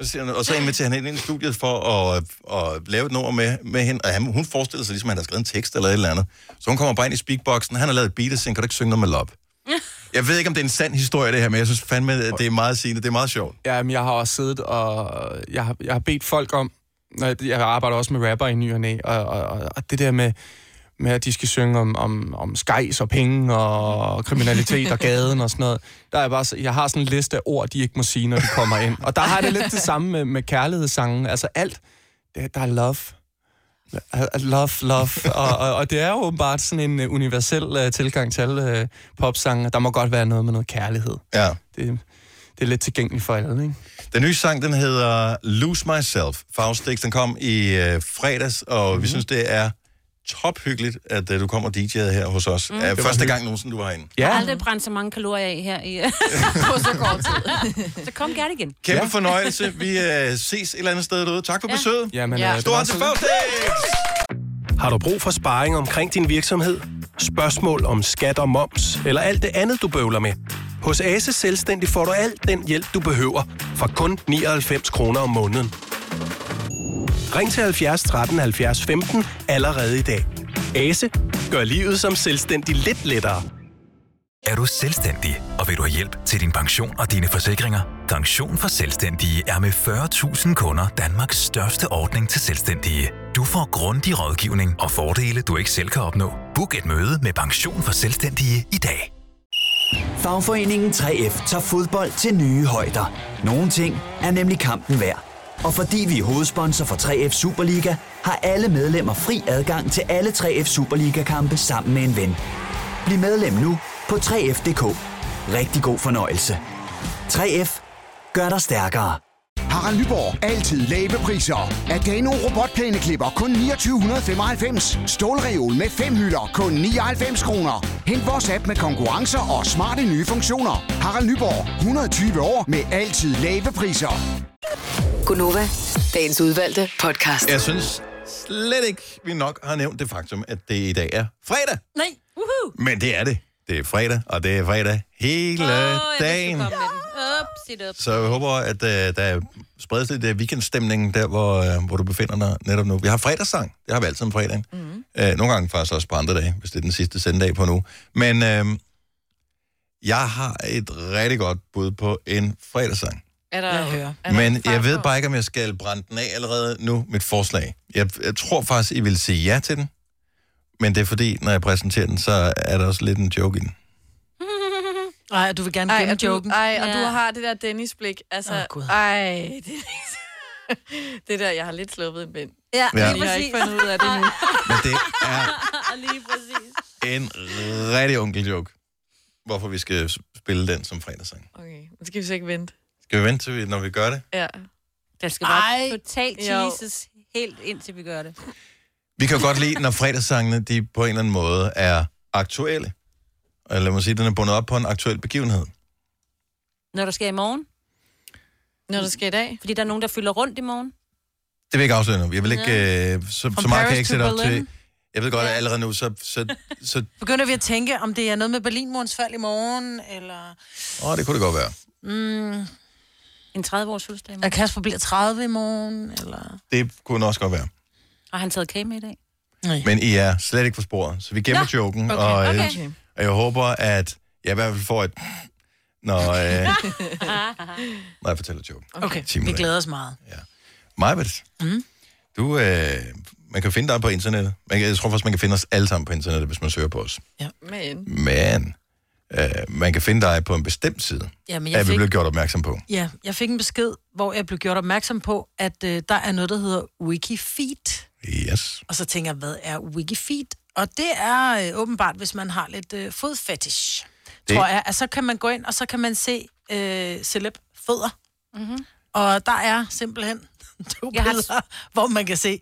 Så siger han, og så inviterer han hende ind i studiet for at, at lave et nummer med, med hende, og han, hun forestiller sig ligesom, at han har skrevet en tekst eller et eller andet. Så hun kommer bare ind i speakboxen, han har lavet et beat og siger, kan du ikke synge noget med love? Jeg ved ikke, om det er en sand historie, det her, men jeg synes fandme, at det er meget sigende. Det er meget sjovt. Ja, men jeg har også siddet og... Jeg har, jeg har bedt folk om... når Jeg jeg arbejder også med rapper i ny og næ, og, og, og, og det der med, med, at de skal synge om, om, om skejs og penge og kriminalitet og gaden og sådan noget. Der er bare, jeg har sådan en liste af ord, de ikke må sige, når de kommer ind. Og der har det lidt det samme med, med kærlighedssangen. Altså alt, det, der er love. Love, love. Og, og, og det er jo åbenbart sådan en uh, universel uh, tilgang til alle uh, popsange. Der må godt være noget med noget kærlighed. Ja. Det, det er lidt tilgængeligt for alle, ikke? Den nye sang, den hedder Lose Myself. Faustix, den kom i øh, fredags, og mm-hmm. vi synes, det er tophyggeligt, at øh, du kommer og DJ'et her hos os. Mm. Var første hyggeligt. gang nogensinde, du var herinde. Jeg har aldrig brændt så mange kalorier af her i, på så kort tid. så kom gerne igen. Kæmpe ja. fornøjelse. Vi øh, ses et eller andet sted derude. Tak for Ja. besøget. Jamen, Ja. øh, Stor til! Har du brug for sparring omkring din virksomhed? Spørgsmål om skat og moms, eller alt det andet, du bøvler med? Hos Ase Selvstændig får du alt den hjælp, du behøver, for kun 99 kroner om måneden. Ring til 70 13 70 15 allerede i dag. Ase gør livet som selvstændig lidt lettere. Er du selvstændig, og vil du have hjælp til din pension og dine forsikringer? Pension for Selvstændige er med 40.000 kunder Danmarks største ordning til selvstændige. Du får grundig rådgivning og fordele, du ikke selv kan opnå. Book et møde med Pension for Selvstændige i dag. Fagforeningen 3F tager fodbold til nye højder. Nogle ting er nemlig kampen værd. Og fordi vi er hovedsponsor for 3F Superliga, har alle medlemmer fri adgang til alle 3F Superliga-kampe sammen med en ven. Bliv medlem nu på 3F.dk. Rigtig god fornøjelse. 3F gør dig stærkere. Harald Nyborg. Altid lave priser. Adano robotplæneklipper kun 2995. Stålreol med fem hylder kun 99 kroner. Hent vores app med konkurrencer og smarte nye funktioner. Harald Nyborg. 120 år med altid lave priser. Gunova, dagens udvalgte podcast. Jeg synes slet ikke, vi nok har nævnt det faktum, at det i dag er fredag. Nej. Woohoo. Men det er det. Det er fredag, og det er fredag hele Åh, dagen. Up, sit up. Så jeg håber, at uh, der spredes lidt uh, weekendstemning der, hvor, uh, hvor du befinder dig netop nu. Vi har fredagssang. Det har vi altid om fredagen. Mm. Uh, nogle gange faktisk også på andre dage, hvis det er den sidste sendedag på nu. Men uh, jeg har et rigtig godt bud på en fredagssang. Er der, Jeg hører. Er der Men jeg ved bare ikke, om jeg skal brænde den af allerede nu, mit forslag. Jeg, jeg tror faktisk, I vil sige ja til den. Men det er fordi, når jeg præsenterer den, så er der også lidt en joke i den. Ej, du vil gerne Ej, gemme joken. ej, og Ja. du har det der Dennis-blik. Altså, Gud. ej, det, det der, jeg har lidt sluppet en bind. Ja, Ja. Jeg har ikke fundet ud af det nu. Men det er Lige præcis. en rigtig onkel joke, hvorfor vi skal spille den som fredagssang. Okay, nu skal vi så ikke vente. Skal vi vente til, vi- når vi gør det? Ja. Der skal bare Ej. totalt teases helt indtil vi gør det. Vi kan godt lide, når fredagssangene de på en eller anden måde er aktuelle. Eller lad mig sige, den er bundet op på en aktuel begivenhed. Når der sker i morgen. Når der skal i dag. Fordi der er nogen, der fylder rundt i morgen. Det vil jeg ikke afsløre nu. Jeg vil ikke... Øh, så, så meget kan jeg ikke sætte op Berlin. til... Jeg ved godt, at allerede nu, så... så, så Begynder vi at tænke, om det er noget med Berlinmurens fald i morgen, eller... åh, det kunne det godt være. Mm, En 30-års fødselsdag. i morgen. Kasper bliver 30 i morgen, eller... Det kunne også godt være. Har han taget kage med i dag? Nej. Men I er slet ikke på sporet, så vi gemmer Nå, joken. okay, og, øh, okay. Og jeg håber, at jeg i hvert fald får et... Når, øh, når jeg fortæller joken. Okay, Timer vi glæder os meget. Majbet, Mm. du... Øh, man kan finde dig på internettet. Man kan, jeg tror faktisk, man kan finde os alle sammen på internettet, hvis man søger på os. Men. Men øh, man kan finde dig på en bestemt side, Jamen, er jeg vi fik, blevet gjort opmærksom på. ja, jeg fik en besked, hvor jeg blev gjort opmærksom på, at øh, der er noget, der hedder Wikifeed. Yes. Og så tænker jeg, hvad er Wikifeed? Og det er øh, åbenbart, hvis man har lidt øh, fodfetish, Det- tror jeg. at så kan man gå ind, og så kan man se øh, celeb fødder. Mm-hmm. Og der er simpelthen to Jeg har- billeder, hvor man kan se,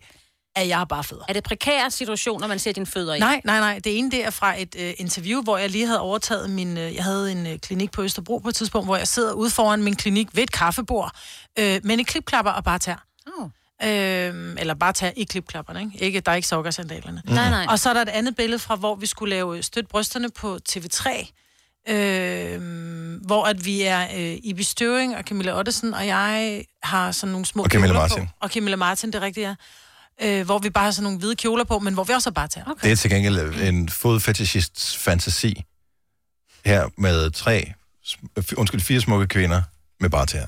at jeg har bare fødder. Er det prekære situationer, man ser dine fødder i? Nej, nej, nej. Det ene det er fra et øh, interview, hvor jeg lige havde overtaget min... Øh, jeg havde en øh, klinik på Østerbro på et tidspunkt, hvor jeg sidder ude foran min klinik ved et kaffebord, øh, med en klipklapper og bare tær. Oh. Øh, eller bare tær i klipklapperne, ikke? ikke der er ikke sokkersandalerne. Nej, nej. Og så er der et andet billede fra, hvor vi skulle lave Støt brysterne på TV3. Øh, hvor at vi er øh, Ibi Støving og Camilla Ottesen, og jeg har sådan nogle små Og Camilla kjoler Martin. på. Og Camilla Martin, det er rigtigt, ja. Øh, hvor vi bare har sådan nogle hvide kjoler på, men hvor vi også har bare tager. Okay. Det er til gengæld en fodfetishists fantasi her med tre, sm- undskyld, fire smukke kvinder med bare tæer.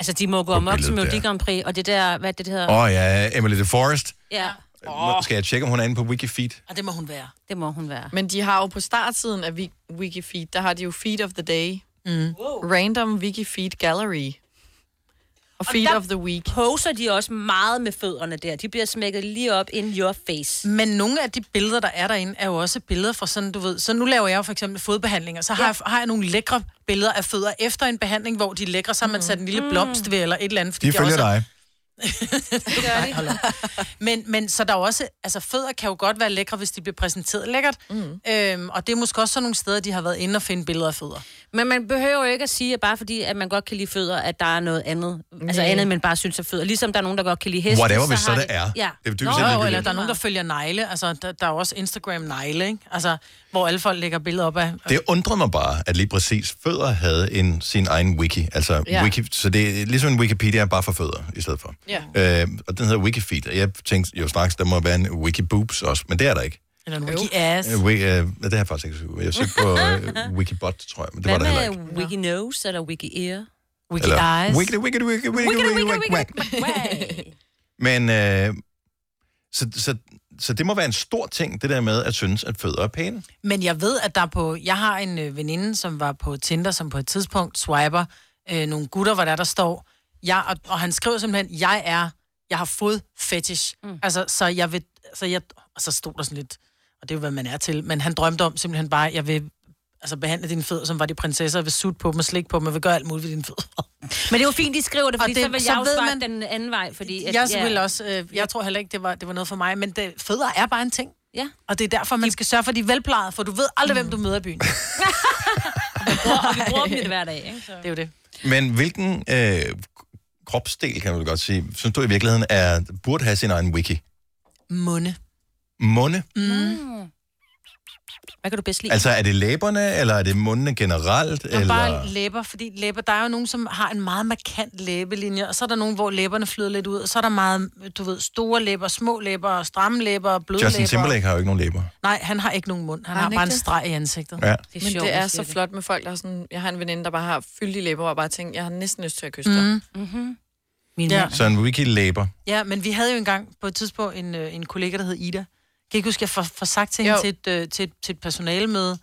Altså, de må gå På amok til Melodi. Grand Prix, og det der, hvad det, det hedder? Åh oh, ja, Emily de Forest. Ja. Oh. Skal jeg tjekke, om hun er inde på Wikifeed? Og det må hun være. Det må hun være. Men de har jo på startsiden af Wik- Wikifeed, der har de jo Feed of the Day. Mm. Random Wikifeed Gallery. Og Feed der of the Week. poser de også meget med fødderne der. De bliver smækket lige op in your face. Men nogle af de billeder, der er derinde, er jo også billeder fra sådan, du ved... Så nu laver jeg jo for eksempel fodbehandlinger. Så har, Ja. jeg, har jeg nogle lækre billeder af fødder efter en behandling, hvor de er lækre, så har man sat en lille blomst ved, eller et eller andet. fordi De det følger også dig. det gør de. Hold op. men, men så der er jo også, altså fødder kan jo godt være lækre, hvis de bliver præsenteret lækkert. Mm. Øhm, og det er måske også sådan nogle steder, de har været inde og finde billeder af fødder. Men man behøver jo ikke at sige, at bare fordi, at man godt kan lide fødder, at der er noget andet. Altså Nej. andet, men bare synes er fødder. Ligesom der er nogen, der godt kan lide heste. Whatever, hvis så har det er. Ja. Det Nå, jo, eller der er nogen, der følger negle. Altså, der, der er jo også Instagram-negle, ikke? Altså, hvor alle folk lægger billeder op af. Det undrer mig bare, at lige præcis fødder havde en, sin egen wiki. Altså, ja. wiki, så det er ligesom en Wikipedia, bare for fødder i stedet for. Ja. Øh, og den hedder Wikifeed, og jeg tænkte jo straks, der må være en Wikiboobs også, men det er der ikke. Eller en wiki-ass. Øh, wiki, øh, det har jeg faktisk ikke Jeg søgte på øh, Wikibot, tror jeg, men det var Hvad der heller med ikke. Wiki Nose eller Wiki Ear? Wiki Eller- Eyes. Wiki, wiki, wiki, wiki, wiki, wiki, wiki. Men, øh, så, så, så det må være en stor ting, det der med at synes, at fødder er pæne. Men jeg ved, at der er på... Jeg har en øh, veninde, som var på Tinder, som på et tidspunkt swiper øh, nogle gutter, hvor der, der står... Jeg, og, og han skriver simpelthen, jeg er... Jeg har fod fetish. Mm. Altså, så jeg vil... Så jeg, og så stod der sådan lidt... Og det er jo, hvad man er til. Men han drømte om simpelthen bare, jeg vil altså behandle dine fødder, som var de prinsesser, jeg vil sutte på dem og slikke på dem, og vil gøre alt muligt ved dine fødder. Men det er jo fint, de skriver det, Og fordi det- så vil så jeg jo ved man- den anden vej, fordi... At, Jeg vil også, øh, jeg tror heller ikke, det var, det var noget for mig, men det, fødder er bare en ting. Ja. Og det er derfor, man skal sørge for, at de er velplejede, for du ved aldrig, hvem du møder i byen. og vi bruger dem i det hver dag, ikke? Så. Det er jo det. Men hvilken øh, kropsdel, kan man godt sige, synes du i virkeligheden er, burde have sin egen wiki? Munde. Munde? Mm. Hvad kan du bedst lide? Altså, er det læberne, eller er det mundene generelt? Og eller? bare læber, fordi læber, der er jo nogen, som har en meget markant læbelinje, og så er der nogen, hvor læberne flyder lidt ud, og så er der meget, du ved, store læber, små læber, stramme læber, bløde Justin læber. Timberlake har jo ikke nogen læber. Nej, han har ikke nogen mund. Han Har har, han bare en det? streg i ansigtet. Ja. Det Men det er så flot med folk, der har sådan... Jeg har en veninde, der bare har fyldige læber, og bare tænkt, jeg har næsten lyst til at kysse dig. Mm. Mm-hmm. Min Ja. Så en wiki-læber. Ja, men vi havde jo engang på et tidspunkt en, øh, en kollega, der hed Ida. Kan I ikke huske, jeg får, får sagt til hende til et, øh, til, et, til et personalemøde,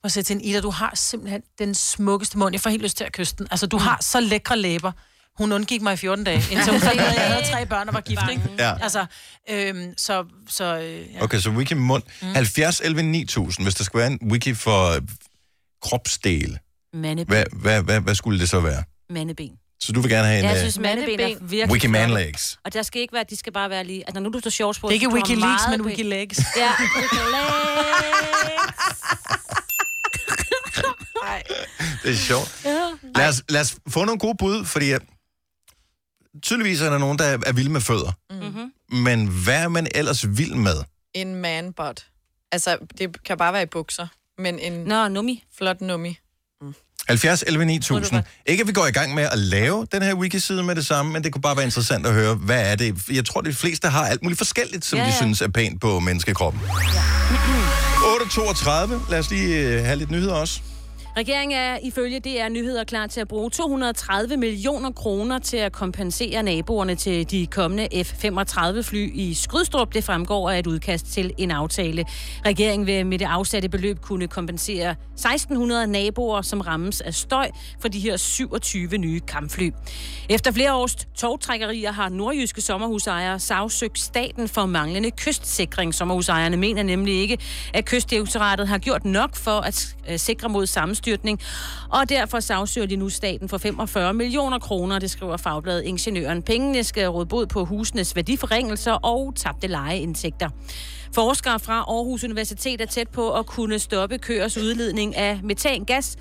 hvor jeg sagde til hende, Ida, du har simpelthen den smukkeste mund. Jeg får helt lyst til at kysse den. Altså, du har så lækre læber. Hun undgik mig i 14 dage, indtil hun fandt jeg havde tre børn og var gift, ikke? Ja. Altså, øhm, så, så øh, ja. Okay, så wiki mund. Mm. 70, 11, 9000, hvis der skulle være en wiki for øh, kropsdele, Mandeben. hvad, hvad, hvad, hvad skulle det så være? Mandeben. Så du vil gerne have en Ja, jeg øh, synes, mandeben er virkelig wiki man flotte. legs. Og der skal ikke være, de skal bare være lige... Altså, når nu du står shorts på... Det er ikke Wikileaks, men Wikilegs. Ja, Wikileaks. Det er sjovt. ja. Lad os, lad os få nogle gode bud, fordi øh, tydeligvis er der nogen, der er vilde med fødder. Mm-hmm. Men hvad er man ellers vild med? En man butt. Altså, det kan bare være i bukser, men en Nå, nummi. flot nummi. 70 11 9000. Ikke at vi går i gang med at lave den her wiki-side med det samme, men det kunne bare være interessant at høre, hvad er det? Jeg tror, de fleste har alt muligt forskelligt, som Ja, ja, de ja. synes er pænt på menneskekroppen. 8.32. Lad os lige øh, have lidt nyheder også. Regeringen er ifølge DR Nyheder klar til at bruge 230 millioner kroner til at kompensere naboerne til de kommende F-35-fly i Skrydstrup. Det fremgår af et udkast til en aftale. Regeringen vil med det afsatte beløb kunne kompensere 1600 naboer, som rammes af støj for de her 27 nye kampfly. Efter flere års togtrækkerier har nordjyske sommerhusejere sagsøgt staten for manglende kystsikring. Sommerhusejerne mener nemlig ikke, at kystdirektoratet har gjort nok for at sikre mod samme styrtning, og derfor sagsøger de nu staten for 45 millioner kroner, det skriver Fagbladet Ingeniøren. Pengene skal råde bod på husenes værdiforringelser og tabte lejeindtægter. Forskere fra Aarhus Universitet er tæt på at kunne stoppe køers udledning af metangas,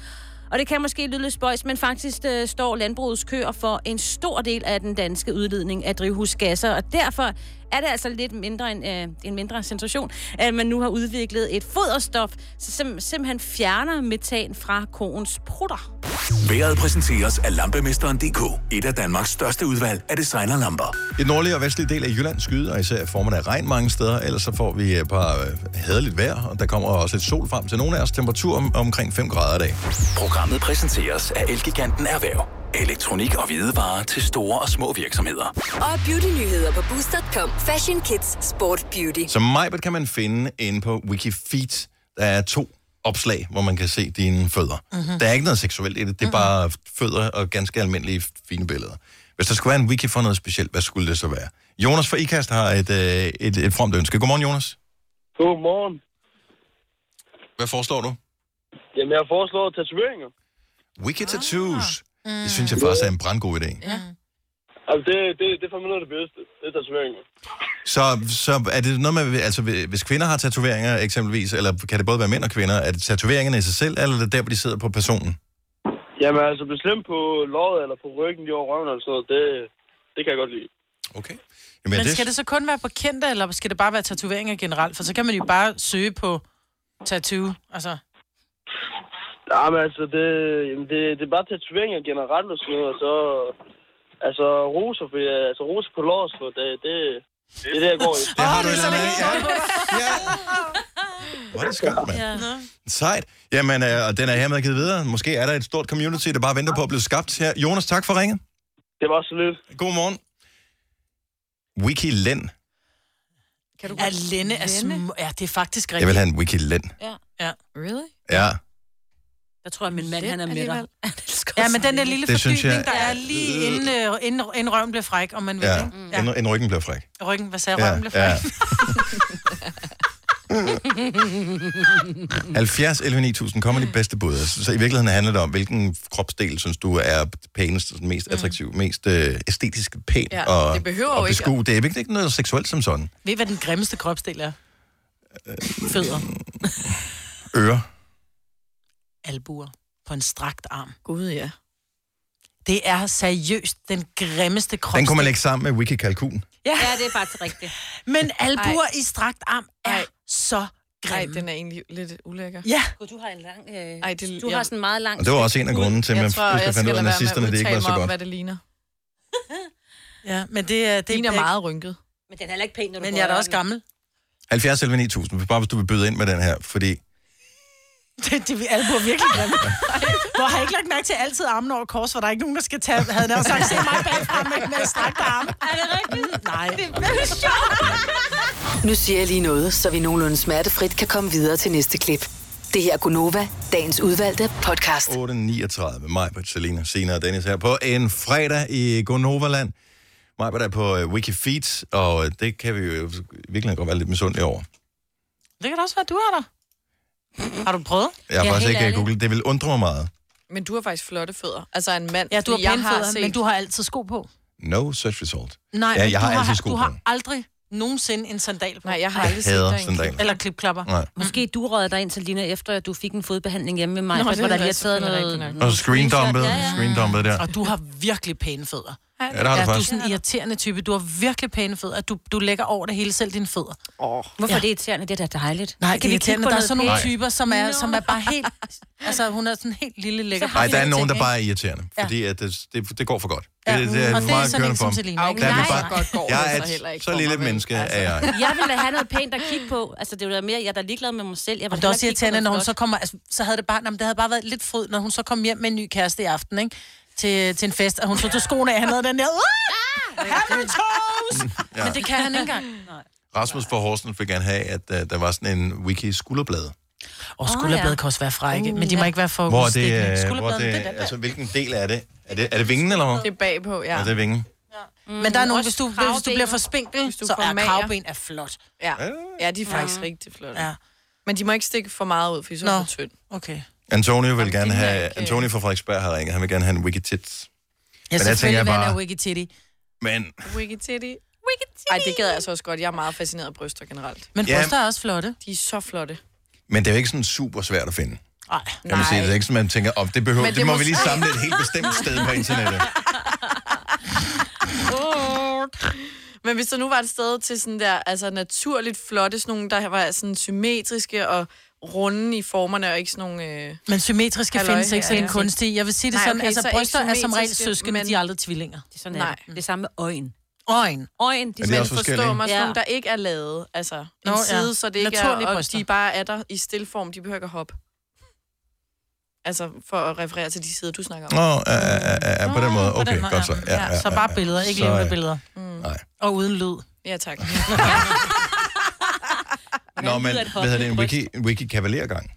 og det kan måske lyde lidt spøjs, men faktisk øh, står landbrugets køer for en stor del af den danske udledning af drivhusgasser, og derfor er det altså lidt mindre en, øh, en mindre sensation, at man nu har udviklet et foderstof, som simpelthen fjerner metan fra koens prutter. Været præsenteres af Lampemesteren.dk. Et af Danmarks største udvalg af designerlamper. I den nordlige og vestlige del af Jylland skyder, og især formen af regn mange steder. Ellers så får vi et par øh, hederligt vejr, og der kommer også et sol frem til nogle af os. Temperatur om, omkring 5 grader i dag. Programmet præsenteres af Elgiganten Erhverv. Elektronik og hvidevarer til store og små virksomheder. Og beautynyheder på Boost.com. Fashion Kids Sport Beauty. Som mig kan man finde inde på Wikifeet. Der er to opslag, hvor man kan se dine fødder. Mhm. Mm-hmm. Der er ikke noget seksuelt i det, det er bare fødder og ganske almindelige fine billeder. Hvis der skulle være en wiki for noget specielt, hvad skulle det så være? Jonas fra IKAST har et, øh, et, et fromt ønske. Godmorgen, Jonas. Godmorgen. Hvad foreslår du? Jamen, jeg foreslår tatoveringer. Wiki Tattoos. Det synes jeg faktisk er en brandgod idé. Ja. Altså, det, det, det er fandme noget af det bedste. Det er tatoveringer. Så, så er det noget med, altså hvis kvinder har tatoveringer eksempelvis, eller kan det både være mænd og kvinder, er det tatoveringerne i sig selv, eller er det der, hvor de sidder på personen? Jamen, altså, bestemt på låret eller på ryggen, de over røven eller sådan noget, det, det kan jeg godt lide. Okay. Men, Men skal det så kun være på kendte, eller skal det bare være tatoveringer generelt? For så kan man jo bare søge på tattoo, altså... Ja, men altså, det, jamen, det, det er bare tatoveringer generelt og sådan noget, og så... Altså, roser, for, altså, roser på låret, for det, det, det er det, jeg går i. Det har du et eller andet, ja. Hvor er det skønt, mand. Ja. Sejt. Jamen, øh, og den er hermed givet videre. Måske er der et stort community, der bare venter på at blive skabt her. Jonas, tak for ringen. Det var så lidt. God morgen. Wiki Len. Kan du ja, Lenne er sm- Ja, det er faktisk rigtigt. Jeg vil have en Wiki Len. Ja. ja. Really? Ja. Jeg tror, at min mand, han er med dig. Ja, men den der lille Det fordybning, jeg- der er lige inden, øh, inden, inden røven bliver fræk, om man vil. Ja, ikke? en, en ryggen bliver fræk. Ryggen, hvad sagde røven bliver ja. fræk? 70 11 9000 kommer de bedste bud. Så, så i virkeligheden handler det om, hvilken kropsdel synes du er pænest, mest attraktiv, mest øh, æstetisk pæn Ja, og, det behøver og jo ikke beskue. Det er ikke noget seksuelt som sådan. Ved I, hvad den grimmeste kropsdel er? Fødder. Ører. Albuer. På en strakt arm. Gud, ja. Det er seriøst den grimmeste kropsdel. Den kunne man lægge sammen med Wiki Kalkun. Ja. ja, det er faktisk rigtigt. Men albuer i strakt arm er så Ej, grimme. den er egentlig lidt ulækker. Ja. Gud, du har en lang... Øh, Ej, det, du har sådan en meget lang... Og det var også en af grundene til, at man pludselig jeg fandt ud af, at nazisterne det ikke var så mig om, godt. hvad det ligner. Ja, men det, er- det ligner er meget rynket. Men den er heller ikke pæn, når du Men jeg er da også gammel. 70 11 9000, bare hvis du vil byde ind med den her, fordi Det, det er albuer virkelig grimme. Hvor har jeg ikke lagt mærke til altid armen over kors, hvor der er ikke nogen, der skal tage, havde nær sagt, se mig bagfra med, med strakte arme. Er det rigtigt? Nej. Det er sjovt. Nu siger jeg lige noget, så vi nogenlunde smertefrit kan komme videre til næste klip. Det her er Gunova, dagens udvalgte podcast. 8.39 med mig, Selina, Sina og Dennis her på en fredag i Gonoverland. Mig er på uh, Wikifeet, og øh, det kan vi jo virkelig godt være lidt misundelige over. Det kan da også være, du er der. Har du prøvet? Jeg har faktisk ikke googlet. Det vil undre mig meget. Men du har faktisk flotte fødder. Altså en mand. Ja, du har jeg pæne fødder, set- men du har altid sko på. No search result. Nej, ja, jeg du har altid sko du på. har aldrig nogensinde en sandal på. Nej, jeg har Jeg aldrig set hader en sandaler. Eller klipklapper. Nej. Måske du rødder dig ind til Lina, efter at du fik en fodbehandling hjemme med mig, Nå, Nå, det hvor der er lige har taget noget... Og screendumpet. Ja, ja. screendumpet der. Og du har virkelig pæne fødder. Ja, det har du ja, du er faktisk. sådan en irriterende type. Du har virkelig pæne fødder. Du, du lægger over det hele selv dine fødder. Oh. Hvorfor er det irriterende? Det er da dejligt. Nej, det kan er vi irriterende. Der er sådan nogle typer, som er, som er bare helt... Altså, hun er sådan helt lille lækker. Nej, der er nogen, der bare er irriterende, Ja. fordi at det, det, det går for godt. Ja. Det, det er Og det er meget sådan en for som. Selina, er vi Nej, bare, så godt går jeg det er så et lille menneske, Altså. er jeg. Jeg vil da have noget pænt at kigge på. Altså, det er jo mere, jeg er da ligeglad med mig selv. Jeg Og det er også irriterende, når hun så kommer... Altså, så havde det bare... Jamen, det havde bare været lidt fryd, når hun så kom hjem med en ny kæreste i aften, ikke? Til, til en fest, og hun tog til skoene af, han havde den der... "Ah, Hamilton! Ja. Men det kan han ikke engang. Rasmus for Horsen vil gerne have, at uh, der var sådan en wiki skulderblad. Og skulderbladet kan også være frække, men de må ikke være for Hvor er det, uh, hvor er det, det er altså hvilken del er det? Er det, er det vingen, eller hvad? Det er bagpå, ja. Ja, det er vingen. Men der er nogen, også hvis du, hvis du kravben. bliver for spinkel, så er mager. kravben er flot. Ja, ja de er faktisk Ja. rigtig flotte. Ja. Men de må ikke stikke for meget ud, for så er for tynd. Okay. Antonio vil gerne er have... ikke- Antonio fra Frederiksberg har ringet. Han vil gerne have en wiki tits. Ja, Men selvfølgelig jeg vil han bare- wiggy titty. Men Wiggy titty. Ej, det gad jeg altså også godt. Jeg er meget fascineret af bryster generelt. Men Ja. bryster er også flotte. De er så flotte. Men det er jo ikke sådan super svært at finde. Nej. Kan man sige. Det er ikke sådan, man tænker, oh, det, behøver, Men det, det det må må- vi lige samle et helt bestemt sted på internettet. Men hvis der nu var et sted til sådan der, altså naturligt flotte, sådan nogle, der var sådan symmetriske og runde i formerne, og ikke sådan nogle... Øh, Men symmetriske halløj findes ikke, så det er her. en kunstig. Jeg vil sige det Nej, sådan, okay, altså så bryster er som regel søskende, men- de er aldrig tvillinger. Det er sådan, Nej. er. det samme øjen. Øjen. Øjen, de Er de Men også forstå forskellige? mig, sådan Ja. nogle, der ikke er lavet. Altså, en Nå, ja. side, så det ikke er, Naturlige og bryster. de bare er der i stillform. De behøver ikke at hoppe. Altså, for at referere til de sider, du snakker om. Nå, ja, ja, ja, ja, på den måde. Okay, den måde, godt så. Ja, ja, så bare billeder, ikke Så, levende billeder. Mm. Nej. Og uden lyd. Ja, tak. Nå, men hvad hedder det, en wiki, wiki kavalergang?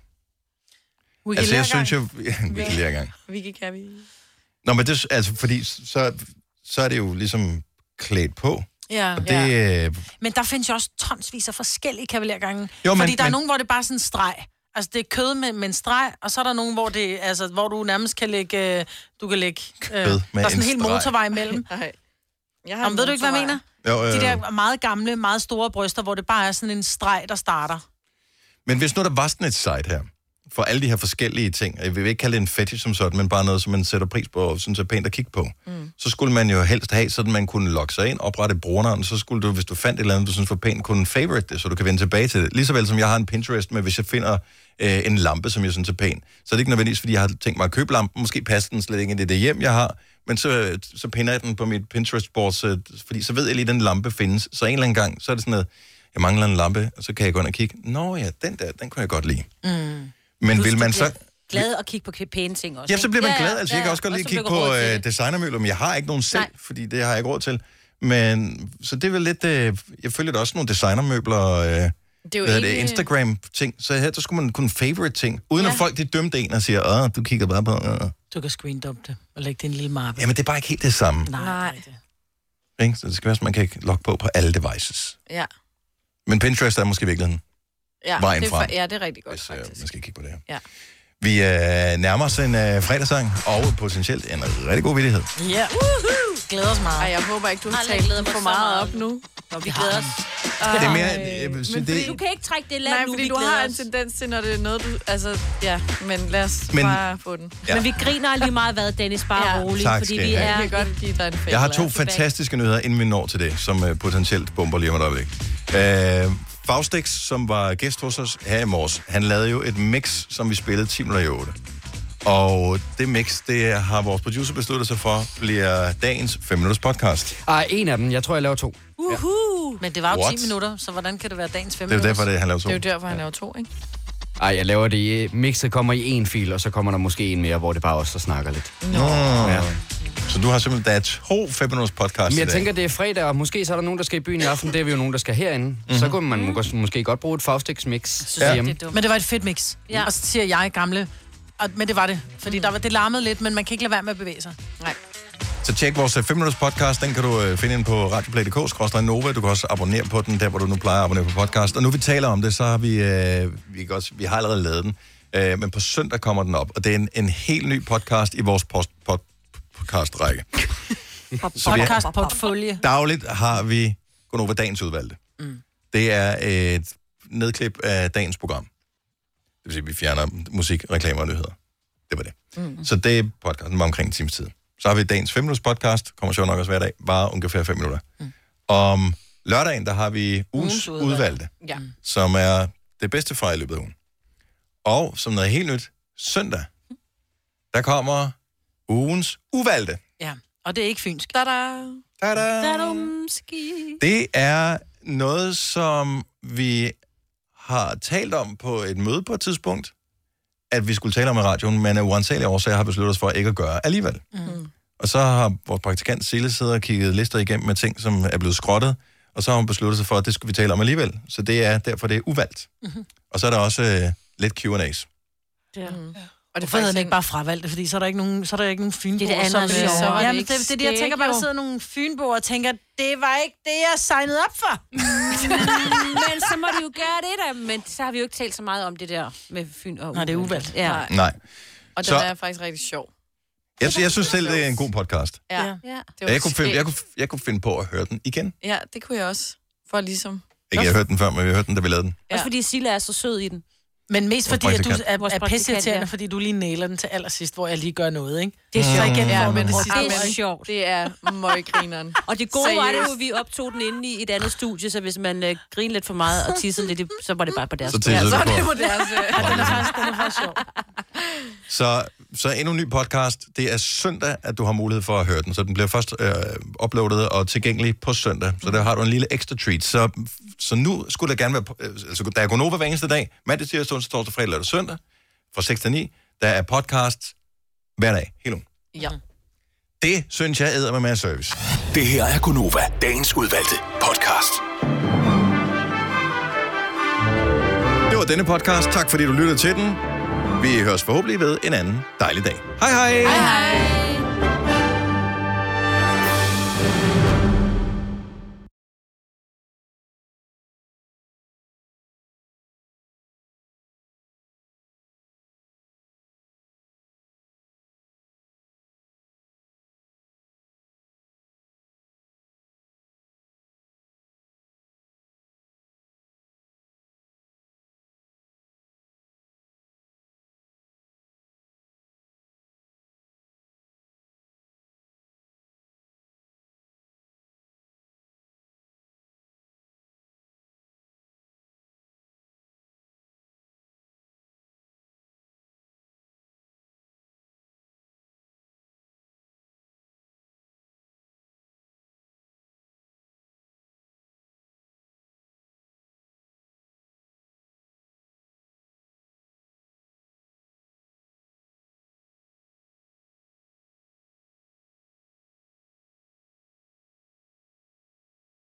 Wiki Altså, jeg synes jo... Ja, wiki lergang. Vicky, kan vi... Nå, men det, altså, fordi så, så er det jo ligesom klædt på. Ja. Og det, øh, Men der findes jo også tonsvis af forskellige kavalergange. Jo, men- Fordi der er men- nogen, hvor det er bare sådan en streg. Altså, det er kød med, med en streg, og så er der nogen, hvor, det, altså, hvor du nærmest kan lægge... øh, Du kan lægge... Øh, Kød med der er sådan en en hel streg. motorvej imellem. Nej. Jeg Jamen, ved du ikke, hvad jeg mener? Jo, øh. De der meget gamle, meget store bryster, hvor det bare er sådan en streg, der starter. Men hvis nu der var sådan et site her, for alle de her forskellige ting, jeg vil ikke kalde det en fetish som sådan, men bare noget, som man sætter pris på, og synes er pænt at kigge på, mm. så skulle man jo helst have, sådan man kunne logge sig ind, oprette et brugernavn, så skulle du, hvis du fandt et eller andet, du synes var pænt, kunne favorite det, så du kan vende tilbage til det. Lige så vel som jeg har en Pinterest med, hvis jeg finder øh, en lampe, som jeg synes er pæn, så er det ikke nødvendigvis, fordi jeg har tænkt mig at købe lampen, måske passer den slet ikke ind i det hjem, jeg har, men så, så pinder jeg den på mit Pinterest-board, så, fordi så ved jeg lige, at den lampe findes. Så en eller anden gang, så er det sådan noget, jeg mangler en lampe, og så kan jeg gå ind og kigge, nå ja, den der, den kunne jeg godt lide. Mm. Men Plus, vil man så... glad at kigge på pæne ting også. Ja, så bliver man ikke? glad. Altså, jeg kan også godt og lide at så kigge på øh, designermøbler, men jeg har ikke nogen selv, Nej. fordi det har jeg ikke råd til. Men, så det er vel lidt... Øh, jeg følger da også nogle designermøbler, øh, det er jo hedder det, ikke- Instagram-ting. Så her, der skulle man kunne favorite-ting, uden ja. at folk de dømte en og siger, åh, du kigger bare på... Øh. Du kan screendump det og lægge det i en lille mappe. Jamen, det er bare ikke helt det samme. Nej. Ikke? Så det skal være, så man kan ikke logge på på alle devices. Ja. Men Pinterest er måske i virkeligheden Ja, vejen det er, frem. ja, det er rigtig godt, hvis, øh, faktisk. man skal kigge på det her. Ja. Vi øh, nærmer os en øh, fredagssang, og potentielt en rigtig god vittighed. Ja. Woohoo! Glæder os meget. Ej, jeg håber ikke, du har talt for meget meget. op nu. Og vi glæder os. Det er mere... Jeg vil sige, Men det, Du kan ikke trække det land Nej, nu, fordi vi du har en tendens til, når det er noget, du... Altså, ja, men lad os Men- bare få den. Ja. Men vi griner lige meget hvad, Dennis. Bare Ja. rolig, Tak fordi vi er... Jeg godt give dig en. Jeg har to fantastiske nyheder, inden vi når til det, som uh, potentielt bomber lige om et øjeblik. Uh, Faustix, som var gæst hos os her i morges, han lavede jo et mix, som vi spillede 10 minutter i 8. Og det mix, det har vores producer besluttet sig for, bliver dagens 5 minutters podcast. Ej, en af dem. Jeg tror, jeg laver to. Uhuh. Men det var jo What? 10 minutter, så hvordan kan det være dagens 5 Det er jo minutter? derfor, det, han laver to. Det er jo derfor, han laver to, ikke? Ej, jeg laver det i... Mixet kommer i en fil, og så kommer der måske en mere, hvor det bare også der snakker lidt. Nå. Ja. Så du har simpelthen, der er to 5 minutters podcast Men i jeg dag. tænker, det er fredag, og måske så er der nogen, der skal i byen i aften. Det er vi jo nogen, der skal herinde. Mm-hmm. Så kunne man måske, måske godt bruge et Faustix mix Ja. Men det var et fedt mix. Ja. Og så siger jeg gamle, og, men det var det. Fordi der var, det larmede lidt, men man kan ikke lade være med at bevæge sig. Nej. Så tjek vores 5 minutters podcast, den kan du øh, finde ind på radioplay.dk, Nova. Du kan også abonnere på den, der hvor du nu plejer at abonnere på podcast. Og nu vi taler om det, så har vi, øh, vi, kan også, vi har allerede lavet den, øh, men på søndag kommer den op, og det er en, en helt ny podcast i vores post, pod, podcast-række. Så vi- Podcast portfolio. Dagligt har vi Gunova Dagens Udvalgte. Mm. Det er et nedklip af dagens program. Det vil sige, at vi fjerner musik, reklamer og nyheder. Det var det. Mm. Så det er podcasten var omkring en times tid. Så har vi dagens 5 minutters podcast, kommer sjovt nok også hver dag, bare ungefær 5 minutter. Mm. Om lørdagen, der har vi ugens, Ugens udvalgte, Ja. som er det bedste fra i løbet af ugen. Og som noget helt nyt, søndag, der kommer ugens uvalgte. Ja, og det er ikke fynsk. Da-da. Da-da. Det er noget, som vi har talt om på et møde på et tidspunkt, at vi skulle tale om i radioen, men af uansagelige årsager har besluttet os for ikke at gøre alligevel. Mm. Og så har vores praktikant Sille siddet og kigget lister igennem med ting, som er blevet skrottet, og så har hun besluttet sig for, at det skulle vi tale om alligevel. Så det er derfor, det er uvalgt. Mhm. Og så er der også øh, lidt Q&A's. Ja. Mm. Og det hedder den ikke bare fravalgt det, fordi så er der ikke nogen, så er der ikke nogen fynboer, Det er det som... andet øh. Ja, Det er ikke det, det, er det, jeg tænker bare, der sidder nogle fynboer og tænker, det var ikke det, jeg signede op for. men så må de jo gøre det der. Men så har vi jo ikke talt så meget om det der med Fyn og Nej, det er uvalgt. Ja. Nej. Og den Så- er faktisk rigtig sjov. Jeg, jeg synes selv, det er en god podcast. Ja. ja. Det var Jeg kunne, finde, jeg, kunne, jeg kunne finde på at høre den igen. Ja, det kunne jeg også. For ligesom... Ikke, jeg har hørt den før, men vi har hørt den, da vi lavede den. Også fordi Silla er så sød i den. Men mest fordi, at du er, er pisseirriterende, fordi du lige nailer den til allersidst, hvor jeg lige gør noget, ikke? Det er Så sjovt. igen Ja, men det det sidste. det er sjovt. Det er møggrineren. Og det gode var det jo, at vi optog den inde i et andet studie, så hvis man øh, griner lidt for meget og tissede lidt, så var det bare på deres Så tissede Så du er det på. deres... øh, Ja, den er faktisk, den er faktisk sjov. Så, så endnu en ny podcast. Det er søndag, at du har mulighed for at høre den. Så den bliver først øh, uploadet og tilgængelig på søndag. Så der har du en lille ekstra treat. Så, så nu skulle der gerne være... øh, Altså, der er Gonova hver eneste dag. Mandag, tirsdag, onsdag, torsdag, fredag, lørdag, søndag. Fra 6 til 9. Der er podcast hver dag. Hele ugen. Ja. Det synes jeg æder med mere service. Det her er Gunova, dagens udvalgte podcast. Det var denne podcast. Tak fordi du lyttede til den. Vi høres forhåbentlig ved en anden dejlig dag. Hej hej! Hej hej.